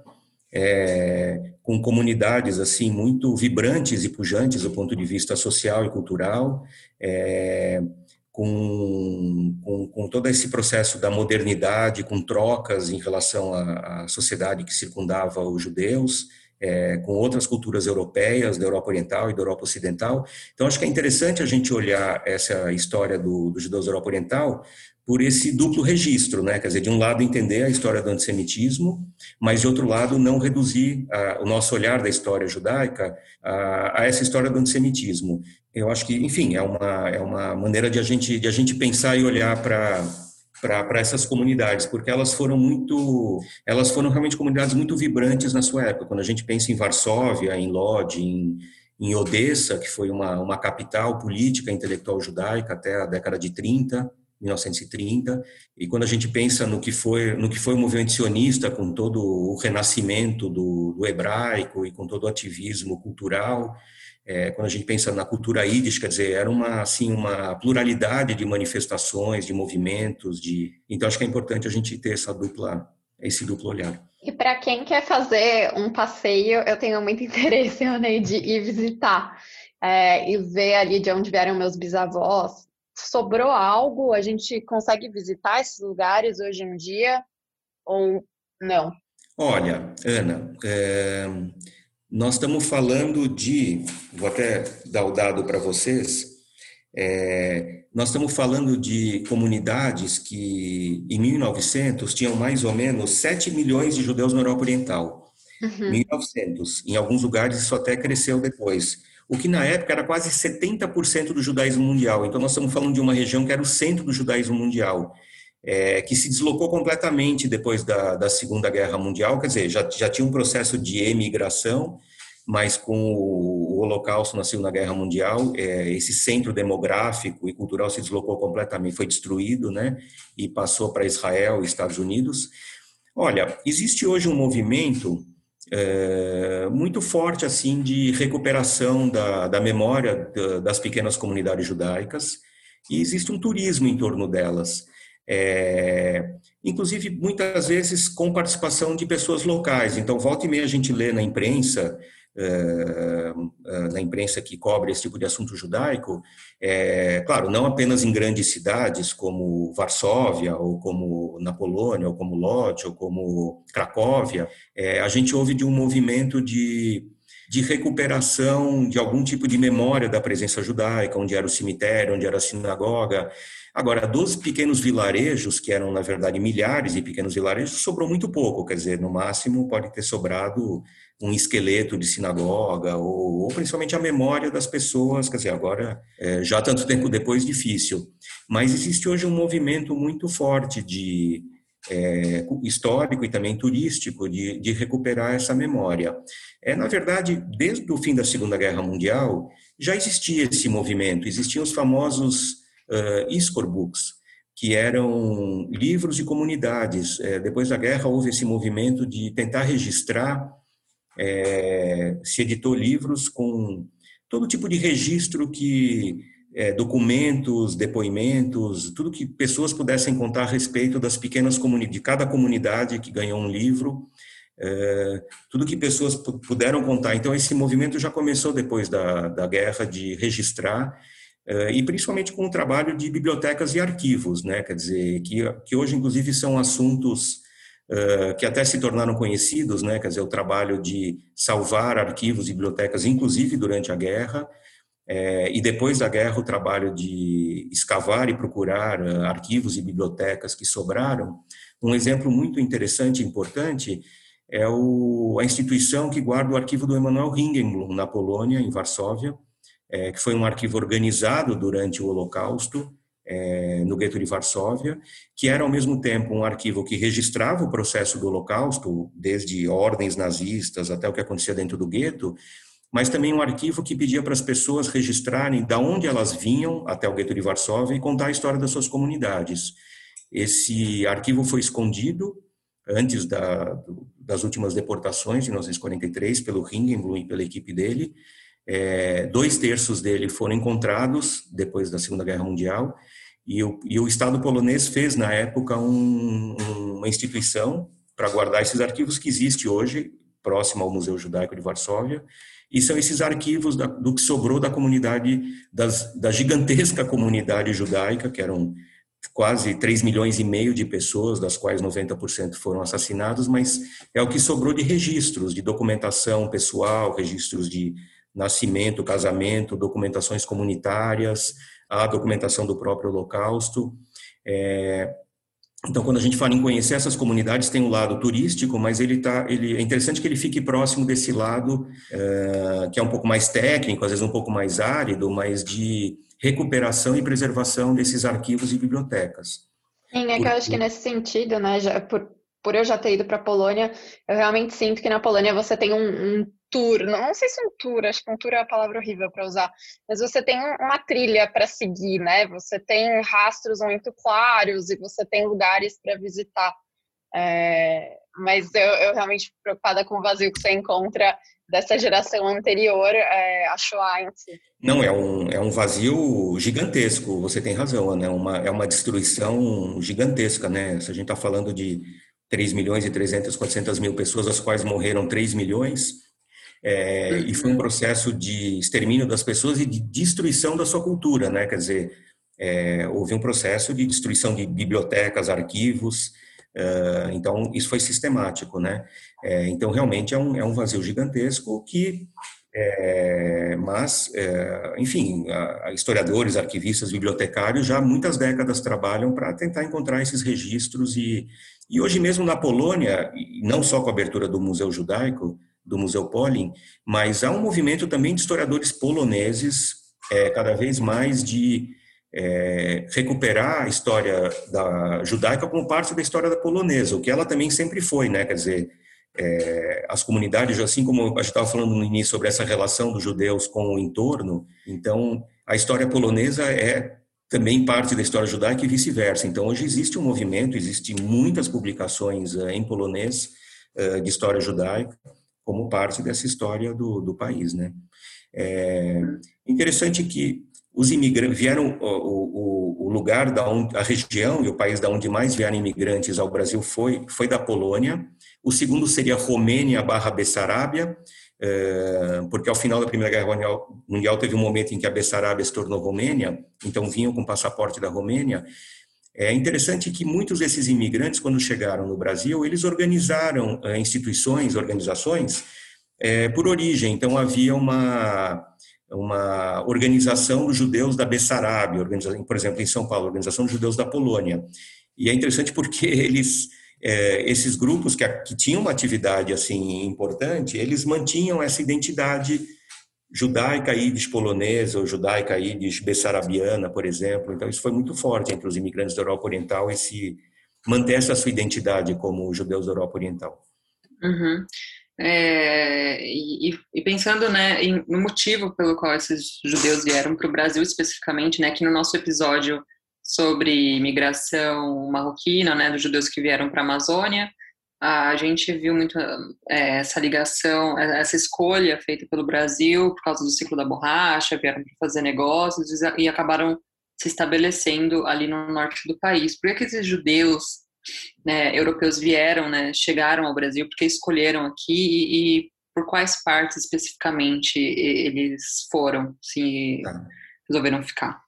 Speaker 3: é, com comunidades assim muito vibrantes e pujantes do ponto de vista social e cultural, é, com, com, com, todo esse processo da modernidade, com trocas em relação à, à sociedade que circundava os judeus, é, com outras culturas europeias, da Europa Oriental e da Europa Ocidental. Então, acho que é interessante a gente olhar essa história do, dos judeus da Europa Oriental por esse duplo registro, né? Quer dizer, de um lado entender a história do antissemitismo, mas de outro lado não reduzir a, o nosso olhar da história judaica a, a, essa história do antissemitismo. Eu acho que, enfim, é uma é uma maneira de a gente de a gente pensar e olhar para para essas comunidades, porque elas foram muito, elas foram realmente comunidades muito vibrantes na sua época. Quando a gente pensa em Varsóvia, em Lodz, em, em Odessa, que foi uma, uma capital política intelectual judaica até a década de 30, 1930, e quando a gente pensa no que foi no que foi o movimento sionista com todo o renascimento do, do hebraico e com todo o ativismo cultural, é, quando a gente pensa na cultura ídis, quer dizer, era uma assim uma pluralidade de manifestações, de movimentos, de então acho que é importante a gente ter essa dupla esse duplo olhar.
Speaker 2: E para quem quer fazer um passeio, eu tenho muito [laughs] interesse né, de ir visitar é, e ver ali de onde vieram meus bisavós, sobrou algo? A gente consegue visitar esses lugares hoje em dia ou não?
Speaker 3: Olha, Ana, é, nós estamos falando de, vou até dar o dado para vocês, é, nós estamos falando de comunidades que em 1900 tinham mais ou menos 7 milhões de judeus na Europa Oriental. uhum. 1900. Em alguns lugares isso até cresceu depois. O que na época era quase 70% do judaísmo mundial. Então nós estamos falando de uma região que era o centro do judaísmo mundial. É, que se deslocou completamente depois da, da Segunda Guerra Mundial, quer dizer, já, já tinha um processo de emigração, mas com o Holocausto na Segunda Guerra Mundial, é, esse centro demográfico e cultural se deslocou completamente, foi destruído, né, e passou para Israel e Estados Unidos. Olha, existe hoje um movimento é, muito forte assim de recuperação da, da memória das pequenas comunidades judaicas e existe um turismo em torno delas. É, inclusive muitas vezes com participação de pessoas locais. Então, volta e meia a gente lê na imprensa na imprensa que cobre esse tipo de assunto judaico, é, claro, não apenas em grandes cidades como Varsóvia, ou como na Polônia, ou como Lodz, ou como Cracóvia, é, a gente ouve de um movimento de, de recuperação de algum tipo de memória da presença judaica, onde era o cemitério, onde era a sinagoga. Agora, dos pequenos vilarejos, que eram, na verdade, milhares de pequenos vilarejos, sobrou muito pouco, quer dizer, no máximo pode ter sobrado um esqueleto de sinagoga, ou, ou, principalmente a memória das pessoas, quer dizer, agora, é, já tanto tempo depois, difícil. Mas existe hoje um movimento muito forte de é, histórico e também turístico de, de recuperar essa memória. É, na verdade, desde o fim da Segunda Guerra Mundial, já existia esse movimento, existiam os famosos uh, que eram livros de comunidades. É, depois da guerra, houve esse movimento de tentar registrar é, se editou livros com todo tipo de registro que é, documentos, depoimentos, tudo que pessoas pudessem contar a respeito das pequenas comunidades, de cada comunidade que ganhou um livro, é, tudo que pessoas puderam contar. Então, esse movimento já começou depois da, da guerra de registrar, é, e principalmente com o trabalho de bibliotecas e arquivos, né? quer dizer, que, que hoje, inclusive, são assuntos que até se tornaram conhecidos, né, quer dizer, o trabalho de salvar arquivos e bibliotecas, inclusive durante a guerra, é, e depois da guerra o trabalho de escavar e procurar uh, arquivos e bibliotecas que sobraram. Um exemplo muito interessante e importante é o, a instituição que guarda o arquivo do Emanuel Ringenblum, na Polônia, em Varsóvia, que foi um arquivo organizado durante o Holocausto, é, no gueto de Varsóvia, que era ao mesmo tempo um arquivo que registrava o processo do Holocausto, desde ordens nazistas até o que acontecia dentro do gueto, mas também um arquivo que pedia para as pessoas registrarem da onde elas vinham até o gueto de Varsóvia e contar a história das suas comunidades. Esse arquivo foi escondido antes da, das últimas deportações, de 1943, pelo Ringenblum e pela equipe dele. É, dois terços dele foram encontrados depois da Segunda Guerra Mundial e o, e o Estado polonês fez, na época, um, uma instituição para guardar esses arquivos que existe hoje, próximo ao Museu Judaico de Varsóvia, e são esses arquivos da, do que sobrou da comunidade, das, da gigantesca comunidade judaica, que eram quase 3 milhões e meio de pessoas, das quais 90% foram assassinados, mas é o que sobrou de registros, de documentação pessoal, registros de nascimento, casamento, documentações comunitárias, a documentação do próprio Holocausto. É, então, quando a gente fala em conhecer essas comunidades, tem um lado turístico, mas ele tá, ele é interessante que ele fique próximo desse lado é, que é um pouco mais técnico, às vezes um pouco mais árido, mas de recuperação e preservação desses arquivos e bibliotecas.
Speaker 2: Sim, é que eu acho que nesse sentido, né, já, por, por eu já ter ido para a Polônia, eu realmente sinto que na Polônia você tem um, um tour, não, sei se um tour, acho que um tour é a palavra horrível para usar, mas você tem uma trilha para seguir, né? Você tem rastros muito claros e você tem lugares para visitar. É, mas eu, eu realmente preocupada com o vazio que você encontra dessa geração anterior, é, a Shoah.
Speaker 3: Não, é um, é um vazio gigantesco, você tem razão, né? Uma, é uma destruição gigantesca, né? Se a gente está falando de 3 milhões e 300, 400 mil pessoas, as quais morreram 3 milhões, é, e foi um processo de extermínio das pessoas e de destruição da sua cultura, né? Quer dizer, é, houve um processo de destruição de bibliotecas, arquivos, é, então isso foi sistemático, né? É, então realmente é um, é um vazio gigantesco que É, mas, é, enfim, a, a historiadores, arquivistas, bibliotecários já há muitas décadas trabalham para tentar encontrar esses registros e, e hoje mesmo na Polônia, não só com a abertura do Museu Judaico, do Museu Polin, mas há um movimento também de historiadores poloneses, é, cada vez mais de é, recuperar a história da judaica como parte da história da polonesa, o que ela também sempre foi, né? Quer dizer, é, as comunidades, assim como a gente estava falando no início sobre essa relação dos judeus com o entorno, então a história polonesa é também parte da história judaica e vice-versa. Então hoje existe um movimento, existem muitas publicações uh, em polonês uh, de história judaica como parte dessa história do, do país, né? É interessante que os imigrantes vieram o, o, o, lugar da onde, a região e o país da onde mais vieram imigrantes ao Brasil foi foi da Polônia o segundo seria Romênia barra eh, porque ao final da Primeira Guerra Mundial teve um momento em que a Bessarábia se tornou Romênia, então vinham com passaporte da Romênia. É interessante que muitos desses imigrantes, quando chegaram no Brasil, eles organizaram eh, instituições, organizações, eh, por origem. Então, havia uma, uma organização dos judeus da Bessarábia, por exemplo, em São Paulo, Organização dos Judeus da Polônia. E é interessante porque [laughs] eles é, esses grupos que, que tinham uma atividade assim importante, eles mantinham essa identidade judaica ídis polonesa ou judaica ídis bessarabiana, por exemplo. Então isso foi muito forte entre os imigrantes da Europa Oriental, esse manter essa sua identidade como judeus da Europa Oriental.
Speaker 1: Uhum. É, e, e, pensando né, em, no motivo pelo qual esses judeus vieram para o Brasil especificamente, né, que no nosso episódio sobre imigração marroquina, né, dos judeus que vieram para a Amazônia. A gente viu muito é, essa ligação, é, essa escolha feita pelo Brasil por causa do ciclo da borracha, vieram para fazer negócios e acabaram se estabelecendo ali no norte do país. Por que, esses judeus né, europeus vieram, né, chegaram ao Brasil? Por que escolheram aqui e, e por quais partes especificamente eles foram, se tá. resolveram ficar?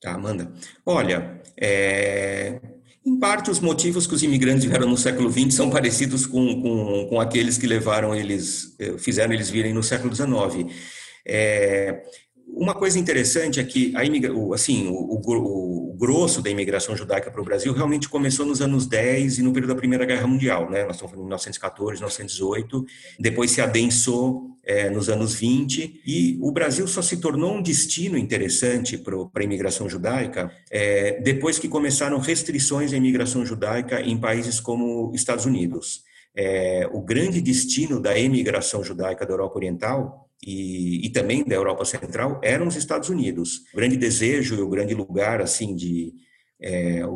Speaker 3: Tá, Amanda. Olha, é, em parte os motivos que os imigrantes vieram no século XX são parecidos com, com, com aqueles que levaram eles, eh, fizeram eles virem no século XIX. É, uma coisa interessante é que a imigra... assim, o, o, o grosso da imigração judaica para o Brasil realmente começou nos anos 10 e no período da Primeira Guerra Mundial, né? Nós estamos falando de 1914, 1918, depois se adensou é, nos anos 20 e o Brasil só se tornou um destino interessante para a imigração judaica é, depois que começaram restrições à imigração judaica em países como Estados Unidos. É, o grande destino da imigração judaica da Europa Oriental e, e, também da Europa Central eram os Estados Unidos. O grande desejo e o grande lugar, assim, de é, o,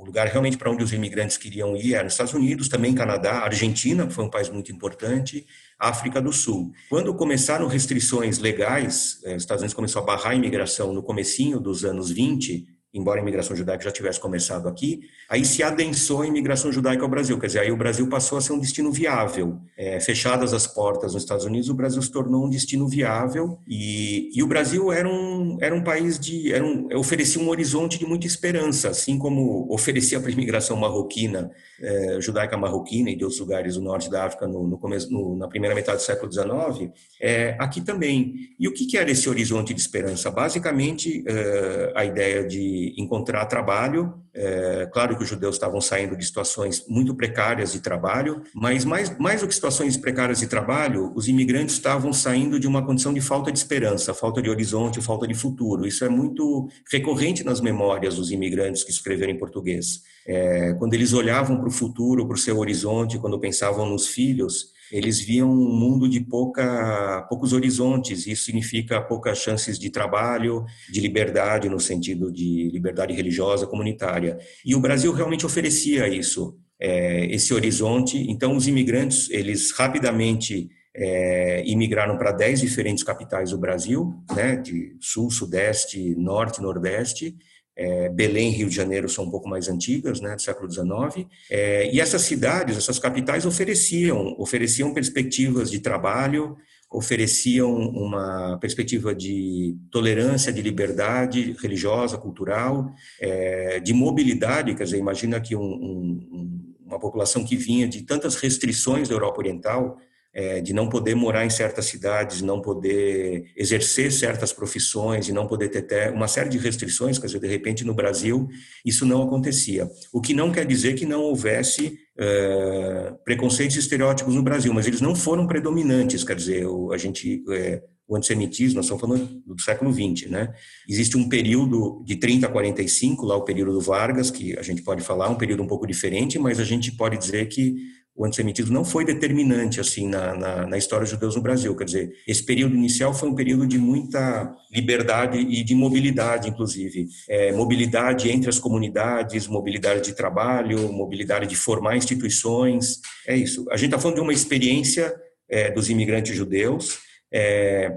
Speaker 3: o, lugar realmente para onde os imigrantes queriam ir era os Estados Unidos, também Canadá, Argentina, que foi um país muito importante, África do Sul. Quando começaram restrições legais, é, os Estados Unidos começou a barrar a imigração no comecinho dos anos 20, embora a imigração judaica já tivesse começado aqui, aí se adensou a imigração judaica ao Brasil, quer dizer, aí o Brasil passou a ser um destino viável. É, fechadas as portas nos Estados Unidos, o Brasil se tornou um destino viável e, e o Brasil era um, era um país de, era um, oferecia um horizonte de muita esperança, assim como oferecia para a imigração marroquina, é, judaica marroquina e de outros lugares do norte da África no, no começo, no, na primeira metade do século XIX, é, aqui também. E o que, que era esse horizonte de esperança? Basicamente, é, a ideia de encontrar trabalho. É, claro que os judeus estavam saindo de situações muito precárias de trabalho, mas mais, mais do que situações precárias de trabalho, os imigrantes estavam saindo de uma condição de falta de esperança, falta de horizonte, falta de futuro. Isso é muito recorrente nas memórias dos imigrantes que escreveram em português. É, quando eles olhavam para o futuro, para o seu horizonte, quando pensavam nos filhos, eles viam um mundo de pouca, poucos horizontes, isso significa poucas chances de trabalho, de liberdade, no sentido de liberdade religiosa comunitária. E o Brasil realmente oferecia isso, é, esse horizonte. Então, os imigrantes, eles rapidamente é, imigraram para 10 diferentes capitais do Brasil, né, de sul, sudeste, norte, nordeste, é, Belém, Rio de Janeiro são um pouco mais antigas, né, do século XIX, é, e essas cidades, essas capitais ofereciam, ofereciam perspectivas de trabalho, ofereciam uma perspectiva de tolerância, de liberdade religiosa, cultural, é, de mobilidade, quer dizer, imagina que um, um, uma população que vinha de tantas restrições da Europa Oriental, é, de não poder morar em certas cidades, de não poder exercer certas profissões, de não poder ter uma série de restrições, quer dizer, de repente no Brasil isso não acontecia. O que não quer dizer que não houvesse é, preconceitos e estereótipos no Brasil, mas eles não foram predominantes, quer dizer, a gente é, o antissemitismo, nós estamos falando do século XX, né? Existe um período de 30 a 45, lá o período do Vargas, que a gente pode falar, um período um pouco diferente, mas a gente pode dizer que o antissemitismo não foi determinante assim na, na, na, história dos judeus no Brasil. Quer dizer, esse período inicial foi um período de muita liberdade e de mobilidade, inclusive. É, mobilidade entre as comunidades, mobilidade de trabalho, mobilidade de formar instituições. É isso. A gente está falando de uma experiência é, dos imigrantes judeus. É,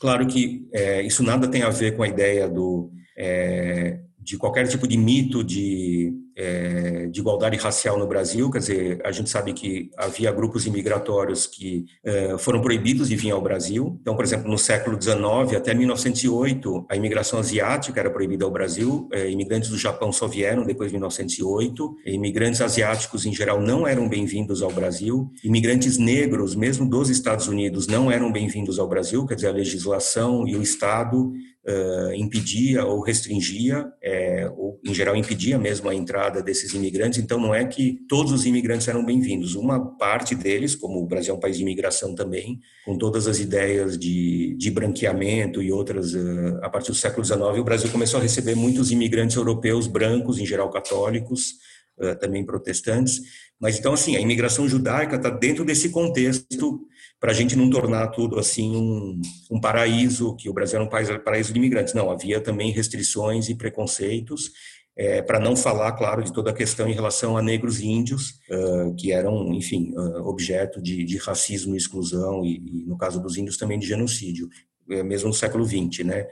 Speaker 3: claro que é, isso nada tem a ver com a ideia do, é, de qualquer tipo de mito de é, de igualdade racial no Brasil, quer dizer, a gente sabe que havia grupos imigratórios que é, foram proibidos de vir ao Brasil. Então, por exemplo, no século XIX até 1908, a imigração asiática era proibida ao Brasil. É, imigrantes do Japão só vieram depois de 1908. Imigrantes asiáticos, em geral, não eram bem-vindos ao Brasil. Imigrantes negros, mesmo dos Estados Unidos, não eram bem-vindos ao Brasil. Quer dizer, a legislação e o Estado uh, impedia ou restringia, é, ou em geral impedia mesmo a entrada desses imigrantes. Então, não é que todos os imigrantes eram bem-vindos. Uma parte deles, como o Brasil é um país de imigração também, com todas as ideias de, de branqueamento e outras, uh, a partir do século XIX, o Brasil começou a receber muitos imigrantes europeus brancos, em geral católicos, uh, também protestantes. Mas então, assim, a imigração judaica está dentro desse contexto para a gente não tornar tudo assim um, um, paraíso, que o Brasil era um país, paraíso de imigrantes. Não, havia também restrições e preconceitos, é, para não falar, claro, de toda a questão em relação a negros e índios, uh, que eram, enfim, uh, objeto de, de, racismo e exclusão, e, no caso dos índios também de genocídio, é, mesmo no século XX, né?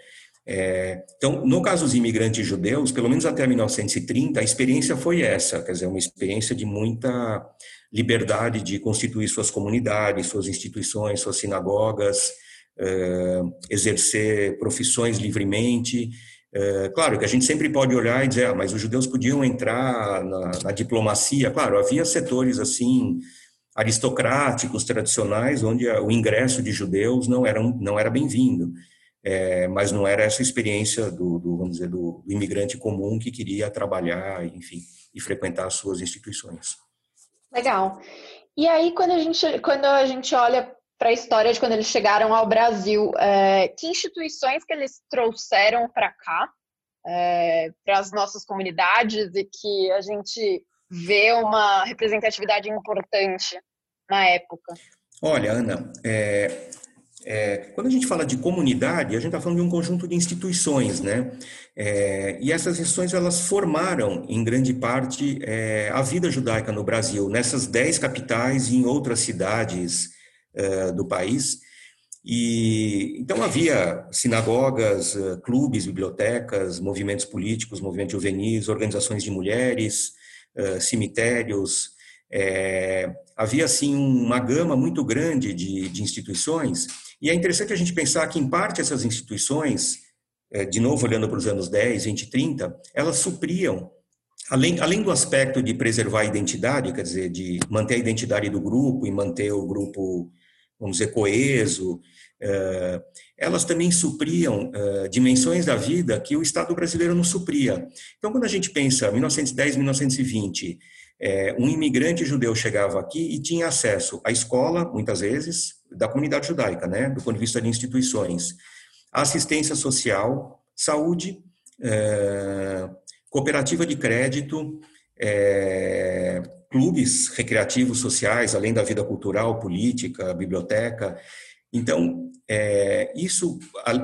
Speaker 3: É, então, no caso dos imigrantes judeus, pelo menos até 1930, a experiência foi essa, quer dizer, uma experiência de muita liberdade de constituir suas comunidades, suas instituições, suas sinagogas, é, exercer profissões livremente. É, claro que a gente sempre pode olhar e dizer, ah, mas os judeus podiam entrar na, na diplomacia. Claro, havia setores assim aristocráticos, tradicionais, onde o ingresso de judeus não era, não era bem-vindo. É, mas não era essa experiência do, do, vamos dizer, do, do imigrante comum que queria trabalhar, enfim, e frequentar as suas instituições.
Speaker 2: Legal. E aí, quando a gente, quando a gente olha para a história de quando eles chegaram ao Brasil, é, que instituições que eles trouxeram para cá, é, para as nossas comunidades e que a gente vê uma representatividade importante na época?
Speaker 3: Olha, Ana, é, é, quando a gente fala de comunidade, a gente está falando de um conjunto de instituições, né? É, e essas instituições elas formaram, em grande parte, é, a vida judaica no Brasil, nessas dez capitais e em outras cidades é, do país. E então havia sinagogas, é, clubes, bibliotecas, movimentos políticos, movimentos juvenis, organizações de mulheres, é, cemitérios. Havia assim uma gama muito grande de, de instituições e é interessante a gente pensar que, em parte, essas instituições, é, de novo olhando para os anos 10, 20, 30, elas supriam, além, além do aspecto de preservar a identidade, quer dizer, de manter a identidade do grupo e manter o grupo, vamos dizer, coeso, é, elas também supriam é, dimensões da vida que o Estado brasileiro não supria. Então, quando a gente pensa 1910, 1920, um imigrante judeu chegava aqui e tinha acesso à escola, muitas vezes, da comunidade judaica, né, do ponto de vista de instituições, assistência social, saúde, é, cooperativa de crédito, é, clubes recreativos sociais, além da vida cultural, política, biblioteca. Então, é, isso,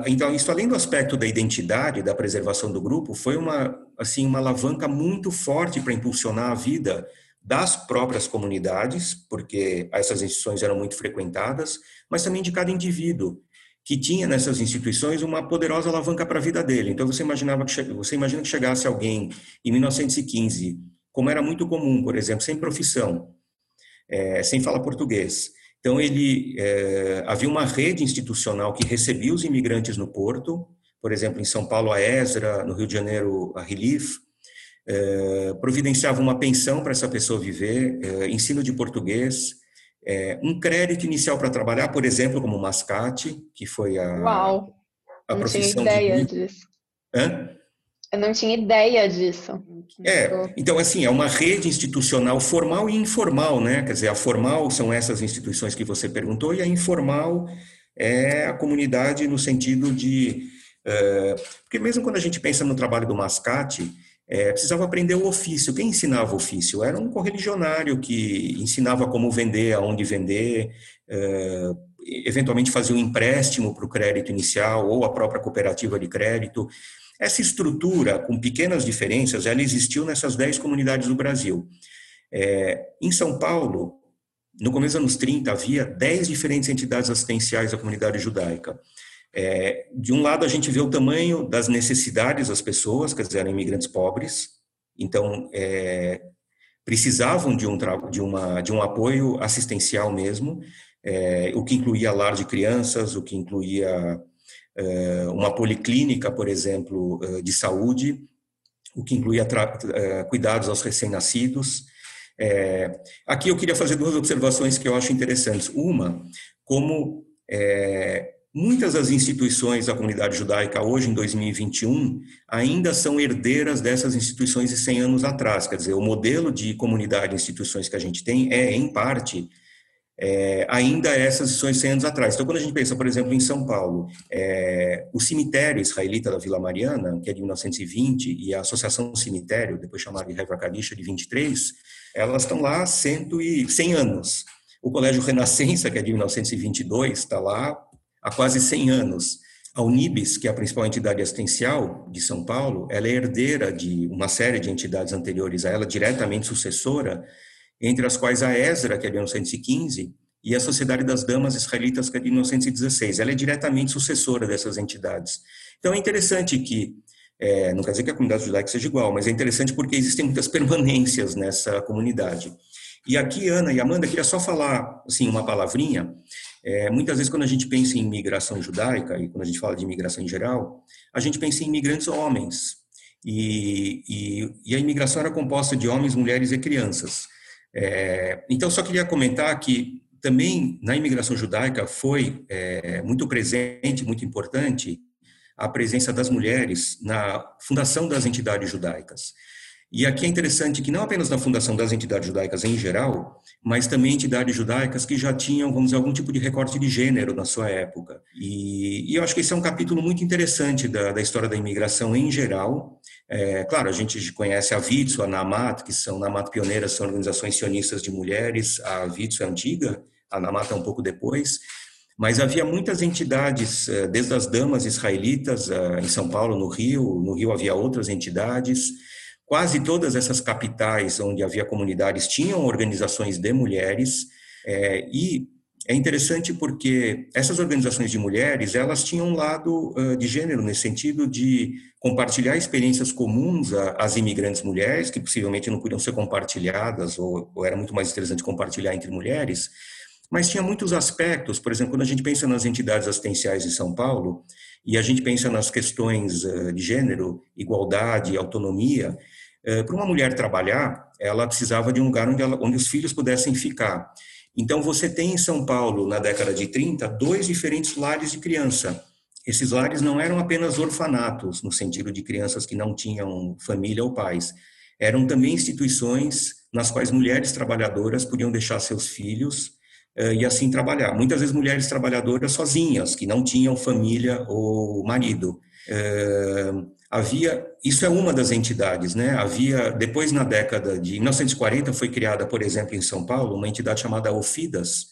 Speaker 3: então, isso além do aspecto da identidade, da preservação do grupo, foi uma, assim, uma alavanca muito forte para impulsionar a vida das próprias comunidades, porque essas instituições eram muito frequentadas, mas também de cada indivíduo que tinha nessas instituições uma poderosa alavanca para a vida dele. Então você imaginava que você imagina que chegasse alguém em 1915, como era muito comum, por exemplo, sem profissão, é, sem falar português. Então ele é, havia uma rede institucional que recebia os imigrantes no porto, por exemplo, em São Paulo a Ezra, no Rio de Janeiro a Relief, é, providenciava uma pensão para essa pessoa viver, é, ensino de português, é, um crédito inicial para trabalhar, por exemplo, como mascate, que foi a,
Speaker 2: Uau, a não tinha ideia de... disso.
Speaker 3: Hã?
Speaker 2: Eu não tinha ideia disso.
Speaker 3: É, então assim, é uma rede institucional formal e informal, né? Quer dizer, a formal são essas instituições que você perguntou e a informal é a comunidade no sentido de... Uh, porque mesmo quando a gente pensa no trabalho do mascate, é, precisava aprender o ofício. Quem ensinava o ofício? Era um correligionário que ensinava como vender, aonde vender, é, eventualmente fazia um empréstimo para o crédito inicial ou a própria cooperativa de crédito. Essa estrutura, com pequenas diferenças, ela existiu nessas 10 comunidades do Brasil. É, em São Paulo, no começo dos anos 30, havia 10 diferentes entidades assistenciais da comunidade judaica. É, de um lado, a gente vê o tamanho das necessidades das pessoas, quer dizer, eram imigrantes pobres, então é, precisavam de um, de, uma, de um apoio assistencial mesmo, é, o que incluía lar de crianças, o que incluía uma policlínica, por exemplo, é, de saúde, o que incluía é, cuidados aos recém-nascidos. aqui eu queria fazer duas observações que eu acho interessantes. Uma, como Muitas das instituições da comunidade judaica hoje, em 2021, ainda são herdeiras dessas instituições de 100 anos atrás. Quer dizer, o modelo de comunidade e instituições que a gente tem é, em parte, é, ainda essas instituições 100 anos atrás. Então, quando a gente pensa, por exemplo, em São Paulo, é, o cemitério israelita da Vila Mariana, que é de 1920, e a Associação Cemitério, depois chamada de Hevra Kadisha, de 23, elas estão lá 100, e, 100 anos. O Colégio Renascença, que é de 1922, está lá há quase 100 anos. A Unibis, que é a principal entidade assistencial de São Paulo, ela é herdeira de uma série de entidades anteriores a ela, diretamente sucessora, entre as quais a ESRA, que é de 1915, e a Sociedade das Damas Israelitas, que é de 1916. Ela é diretamente sucessora dessas entidades. Então é interessante que, é, não quer dizer que a comunidade judaica seja igual, mas é interessante porque existem muitas permanências nessa comunidade. E aqui, Ana e Amanda, queria só falar assim, uma palavrinha é, muitas vezes, quando a gente pensa em imigração judaica, e quando a gente fala de imigração em geral, a gente pensa em imigrantes homens. E, e, e a imigração era composta de homens, mulheres e crianças. É, então, só queria comentar que também na imigração judaica foi é, muito presente, muito importante, a presença das mulheres na fundação das entidades judaicas. E aqui é interessante que não apenas na fundação das entidades judaicas em geral, mas também entidades judaicas que já tinham, vamos dizer, algum tipo de recorte de gênero na sua época. E, e eu acho que esse é um capítulo muito interessante da, da história da imigração em geral. É, claro, a gente conhece a VITSO, a NAMAT, que são NAMAT pioneiras, são organizações sionistas de mulheres, a VITSO é antiga, a NAMAT é um pouco depois, mas havia muitas entidades, é, desde as damas israelitas, é, em São Paulo, no Rio, no Rio havia outras entidades, Quase todas essas capitais onde havia comunidades tinham organizações de mulheres é, e é interessante porque essas organizações de mulheres elas tinham um lado de gênero nesse sentido de compartilhar experiências comuns às imigrantes mulheres que possivelmente não podiam ser compartilhadas ou, ou era muito mais interessante compartilhar entre mulheres mas tinha muitos aspectos por exemplo quando a gente pensa nas entidades assistenciais de São Paulo e a gente pensa nas questões de gênero igualdade autonomia para uma mulher trabalhar, ela precisava de um lugar onde, ela, onde os filhos pudessem ficar. Então, você tem em São Paulo, na década de 30, dois diferentes lares de criança. Esses lares não eram apenas orfanatos, no sentido de crianças que não tinham família ou pais. Eram também instituições nas quais mulheres trabalhadoras podiam deixar seus filhos uh, e assim trabalhar. Muitas vezes mulheres trabalhadoras sozinhas, que não tinham família ou marido. Havia, isso é uma das entidades, né? Havia, depois na década de 1940 foi criada, por exemplo, em São Paulo, uma entidade chamada OFIDAS,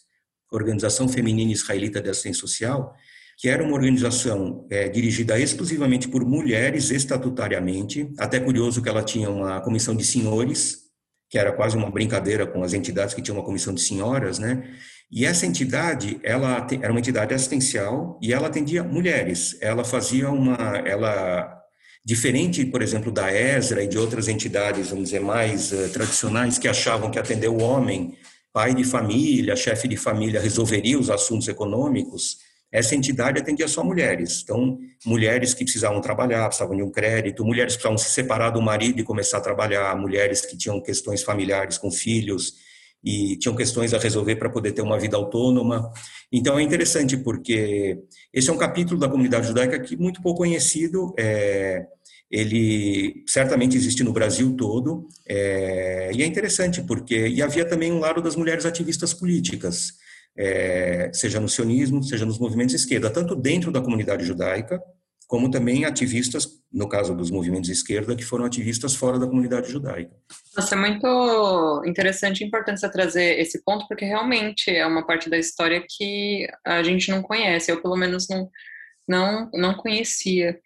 Speaker 3: Organização Feminina Israelita de Assistência Social, que era uma organização é, dirigida exclusivamente por mulheres estatutariamente, até curioso que ela tinha uma comissão de senhores, que era quase uma brincadeira com as entidades que tinham uma comissão de senhoras, né? E essa entidade, ela era uma entidade assistencial e ela atendia mulheres. Ela fazia uma, ela Diferente, por exemplo, da ESRA e de outras entidades, vamos dizer, mais uh, tradicionais, que achavam que atender o homem, pai de família, chefe de família, resolveria os assuntos econômicos, essa entidade atendia só mulheres. Então, mulheres que precisavam trabalhar, precisavam de um crédito, mulheres que precisavam se separar do marido e começar a trabalhar, mulheres que tinham questões familiares com filhos e tinham questões a resolver para poder ter uma vida autônoma. Então é interessante porque esse é um capítulo da comunidade judaica que muito pouco conhecido. É, ele certamente existe no Brasil todo é, e é interessante porque e havia também um lado das mulheres ativistas políticas, é, seja no sionismo, seja nos movimentos de esquerda, tanto dentro da comunidade judaica como também ativistas, no caso dos movimentos de esquerda, que foram ativistas fora da comunidade judaica.
Speaker 1: Nossa, é muito interessante e importante você trazer esse ponto, porque realmente é uma parte da história que a gente não conhece, eu pelo menos não, não, não conhecia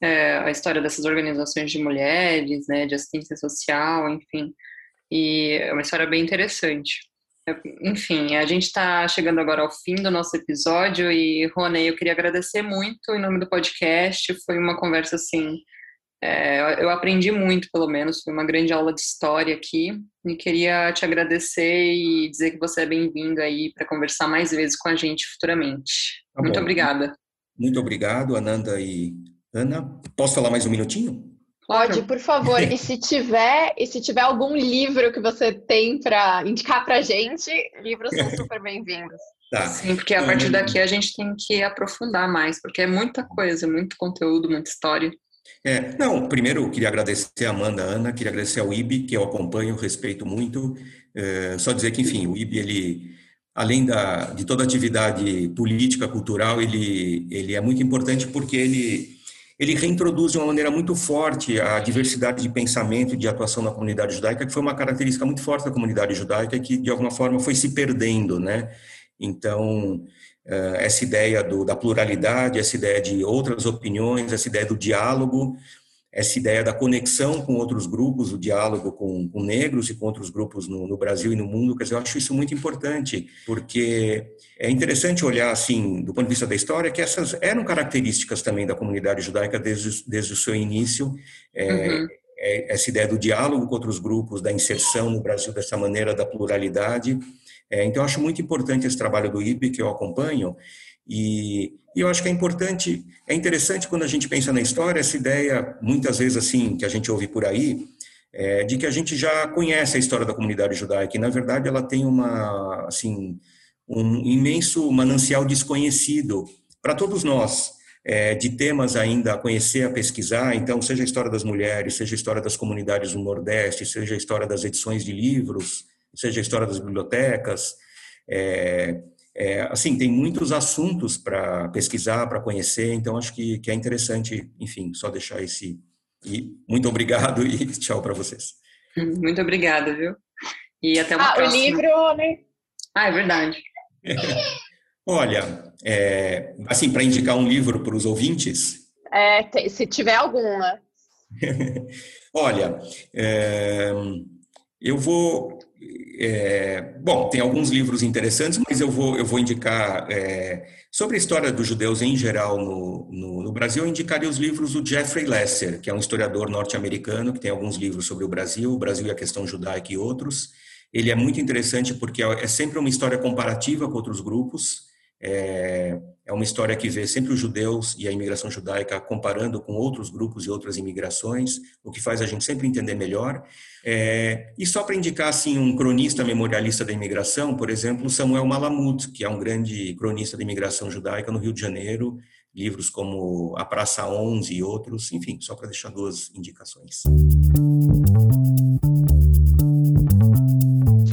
Speaker 1: é, a história dessas organizações de mulheres, né, de assistência social, enfim, e é uma história bem interessante. Enfim, a gente está chegando agora ao fim do nosso episódio e, Rony, eu queria agradecer muito em nome do podcast. Foi uma conversa assim. É, eu aprendi muito, pelo menos. Foi uma grande aula de história aqui. E queria te agradecer e dizer que você é bem-vindo aí para conversar mais vezes com a gente futuramente. Tá muito obrigada.
Speaker 3: Muito obrigado, Ananda e Ana. Posso falar mais um minutinho?
Speaker 2: Pode, por favor. e [laughs] se tiver, e se tiver algum livro que você tem para indicar para gente, livros são super bem-vindos.
Speaker 1: Tá. Sim, porque a partir daqui a gente tem que aprofundar mais, porque é muita coisa, muito conteúdo, muita história.
Speaker 3: É, não, primeiro eu queria agradecer a Amanda, a Ana, queria agradecer ao IB, que eu acompanho, respeito muito. É, só dizer que, enfim, o IB, ele, além da, de toda atividade política, cultural, ele, ele é muito importante porque ele ele reintroduz de uma maneira muito forte a diversidade de pensamento e de atuação na comunidade judaica, que foi uma característica muito forte da comunidade judaica que, de alguma forma, foi se perdendo, né? Então, eh, essa ideia do, da pluralidade, essa ideia de outras opiniões, essa ideia do diálogo, essa ideia da conexão com outros grupos, o diálogo com, com negros e com outros grupos no, no, Brasil e no mundo, quer dizer, eu acho isso muito importante, porque é interessante olhar, assim, do ponto de vista da história, que essas eram características também da comunidade judaica desde, desde o seu início, é, uhum. é, essa ideia do diálogo com outros grupos, da inserção no Brasil dessa maneira, da pluralidade, é, então eu acho muito importante esse trabalho do IB, que eu acompanho, e, e, eu acho que é importante, é interessante quando a gente pensa na história, essa ideia, muitas vezes assim, que a gente ouve por aí, é, de que a gente já conhece a história da comunidade judaica, e na verdade ela tem uma, assim, um imenso manancial desconhecido para todos nós, é, de temas ainda a conhecer, a pesquisar, então, seja a história das mulheres, seja a história das comunidades no Nordeste, seja a história das edições de livros, seja a história das bibliotecas, é, é, assim, tem muitos assuntos para pesquisar, para conhecer, então acho que, que é interessante, enfim, só deixar esse. E muito obrigado [laughs] e tchau para vocês.
Speaker 1: Muito obrigada, viu? E até uma ah, próxima.
Speaker 2: o livro, né?
Speaker 1: Ah, é verdade. [laughs]
Speaker 3: Olha, é, assim, para indicar um livro para os ouvintes.
Speaker 2: É, se tiver alguma. [laughs]
Speaker 3: Olha, é, eu vou é, bom, tem alguns livros interessantes, mas eu vou, eu vou indicar é, sobre a história dos judeus em geral no, no, no, Brasil. Eu indicaria os livros do Jeffrey Lesser, que é um historiador norte-americano que tem alguns livros sobre o Brasil, o Brasil e a questão judaica e outros. Ele é muito interessante porque é sempre uma história comparativa com outros grupos. É, é uma história que vê sempre os judeus e a imigração judaica comparando com outros grupos e outras imigrações, o que faz a gente sempre entender melhor. É, e só para indicar assim um cronista memorialista da imigração, por exemplo, Samuel Malamud, que é um grande cronista da imigração judaica no Rio de Janeiro, livros como A Praça 11 e outros, enfim, só para deixar duas indicações.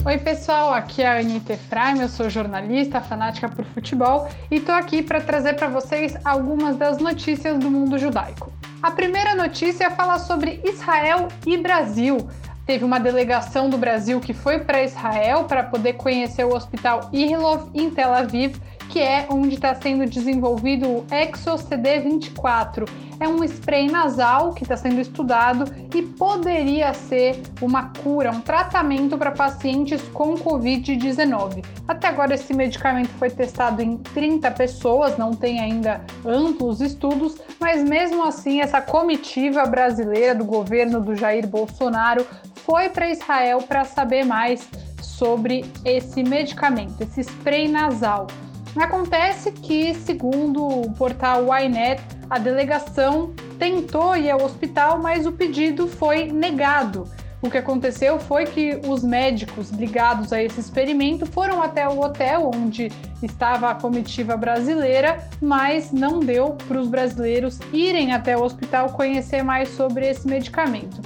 Speaker 4: Oi, pessoal, aqui é a Anitta Efraim, eu sou jornalista, fanática por futebol e estou aqui para trazer para vocês algumas das notícias do mundo judaico. A primeira notícia fala sobre Israel e Brasil. Teve uma delegação do Brasil que foi para Israel para poder conhecer o hospital Irlov em Tel Aviv que é onde está sendo desenvolvido o ExoCD24. É um spray nasal que está sendo estudado e poderia ser uma cura, um tratamento para pacientes com Covid-19. Até agora, esse medicamento foi testado em 30 pessoas, não tem ainda amplos estudos, mas mesmo assim, essa comitiva brasileira do governo do Jair Bolsonaro foi para Israel para saber mais sobre esse medicamento, esse spray nasal. Acontece que, segundo o portal Ynet, a delegação tentou ir ao hospital, mas o pedido foi negado. O que aconteceu foi que os médicos ligados a esse experimento foram até o hotel onde estava a comitiva brasileira, mas não deu para os brasileiros irem até o hospital conhecer mais sobre esse medicamento.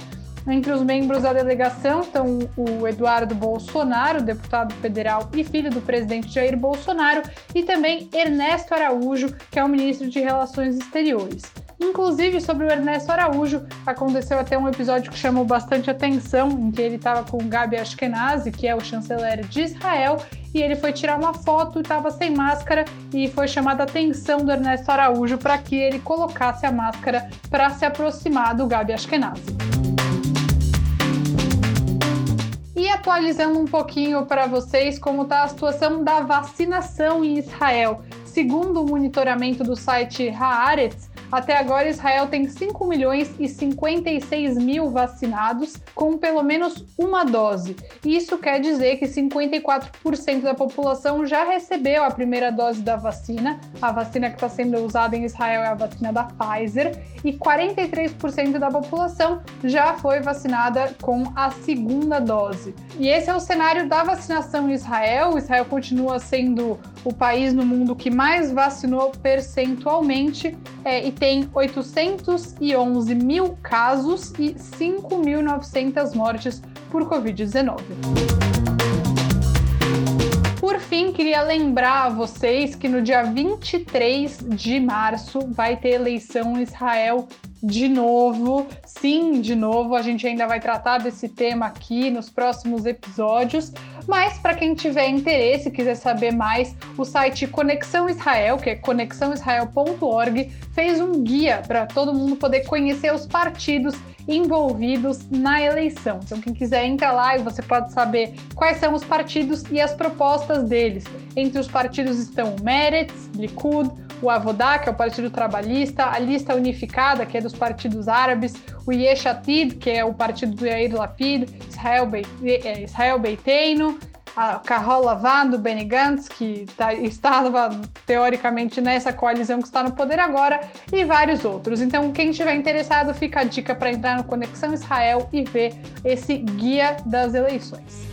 Speaker 4: Entre os membros da delegação estão o Eduardo Bolsonaro, deputado federal e filho do presidente Jair Bolsonaro, e também Ernesto Araújo, que é o ministro de Relações Exteriores. Inclusive, sobre o Ernesto Araújo, aconteceu até um episódio que chamou bastante atenção, em que ele estava com Gabi Ashkenazi, que é o chanceler de Israel, e ele foi tirar uma foto e estava sem máscara, e foi chamada a atenção do Ernesto Araújo para que ele colocasse a máscara para se aproximar do Gabi Ashkenazi. E atualizando um pouquinho para vocês como está a situação da vacinação em Israel. Segundo o monitoramento do site Haaretz, até agora, Israel tem 5 milhões e 56 mil vacinados com pelo menos uma dose. Isso quer dizer que 54% da população já recebeu a primeira dose da vacina. A vacina que está sendo usada em Israel é a vacina da Pfizer. E 43% da população já foi vacinada com a segunda dose. E esse é o cenário da vacinação em Israel. Israel continua sendo o país no mundo que mais vacinou percentualmente é, e tem 811 mil casos e 5.900 mortes por Covid-19. Por fim, queria lembrar a vocês que no dia 23 de março vai ter eleição em Israel de novo. Sim, de novo, a gente ainda vai tratar desse tema aqui nos próximos episódios. Mas para quem tiver interesse, quiser saber mais, o site Conexão Israel, que é conexãoisrael.org, fez um guia para todo mundo poder conhecer os partidos envolvidos na eleição. Então, quem quiser entra lá e você pode saber quais são os partidos e as propostas deles. Entre os partidos estão o Meretz, Likud, o Avodá, que é o Partido Trabalhista, a Lista Unificada, que é dos partidos árabes, o Yeshatid, que é o partido do Yair Lapid, Israel, Be eh, eh, Israel Beiteino, a Carol Lavan do Benny Gantz, que tá, estava teoricamente nessa coalizão que está no poder agora, e vários outros. Então, quem estiver interessado, fica a dica para entrar no Conexão Israel e ver esse guia das eleições.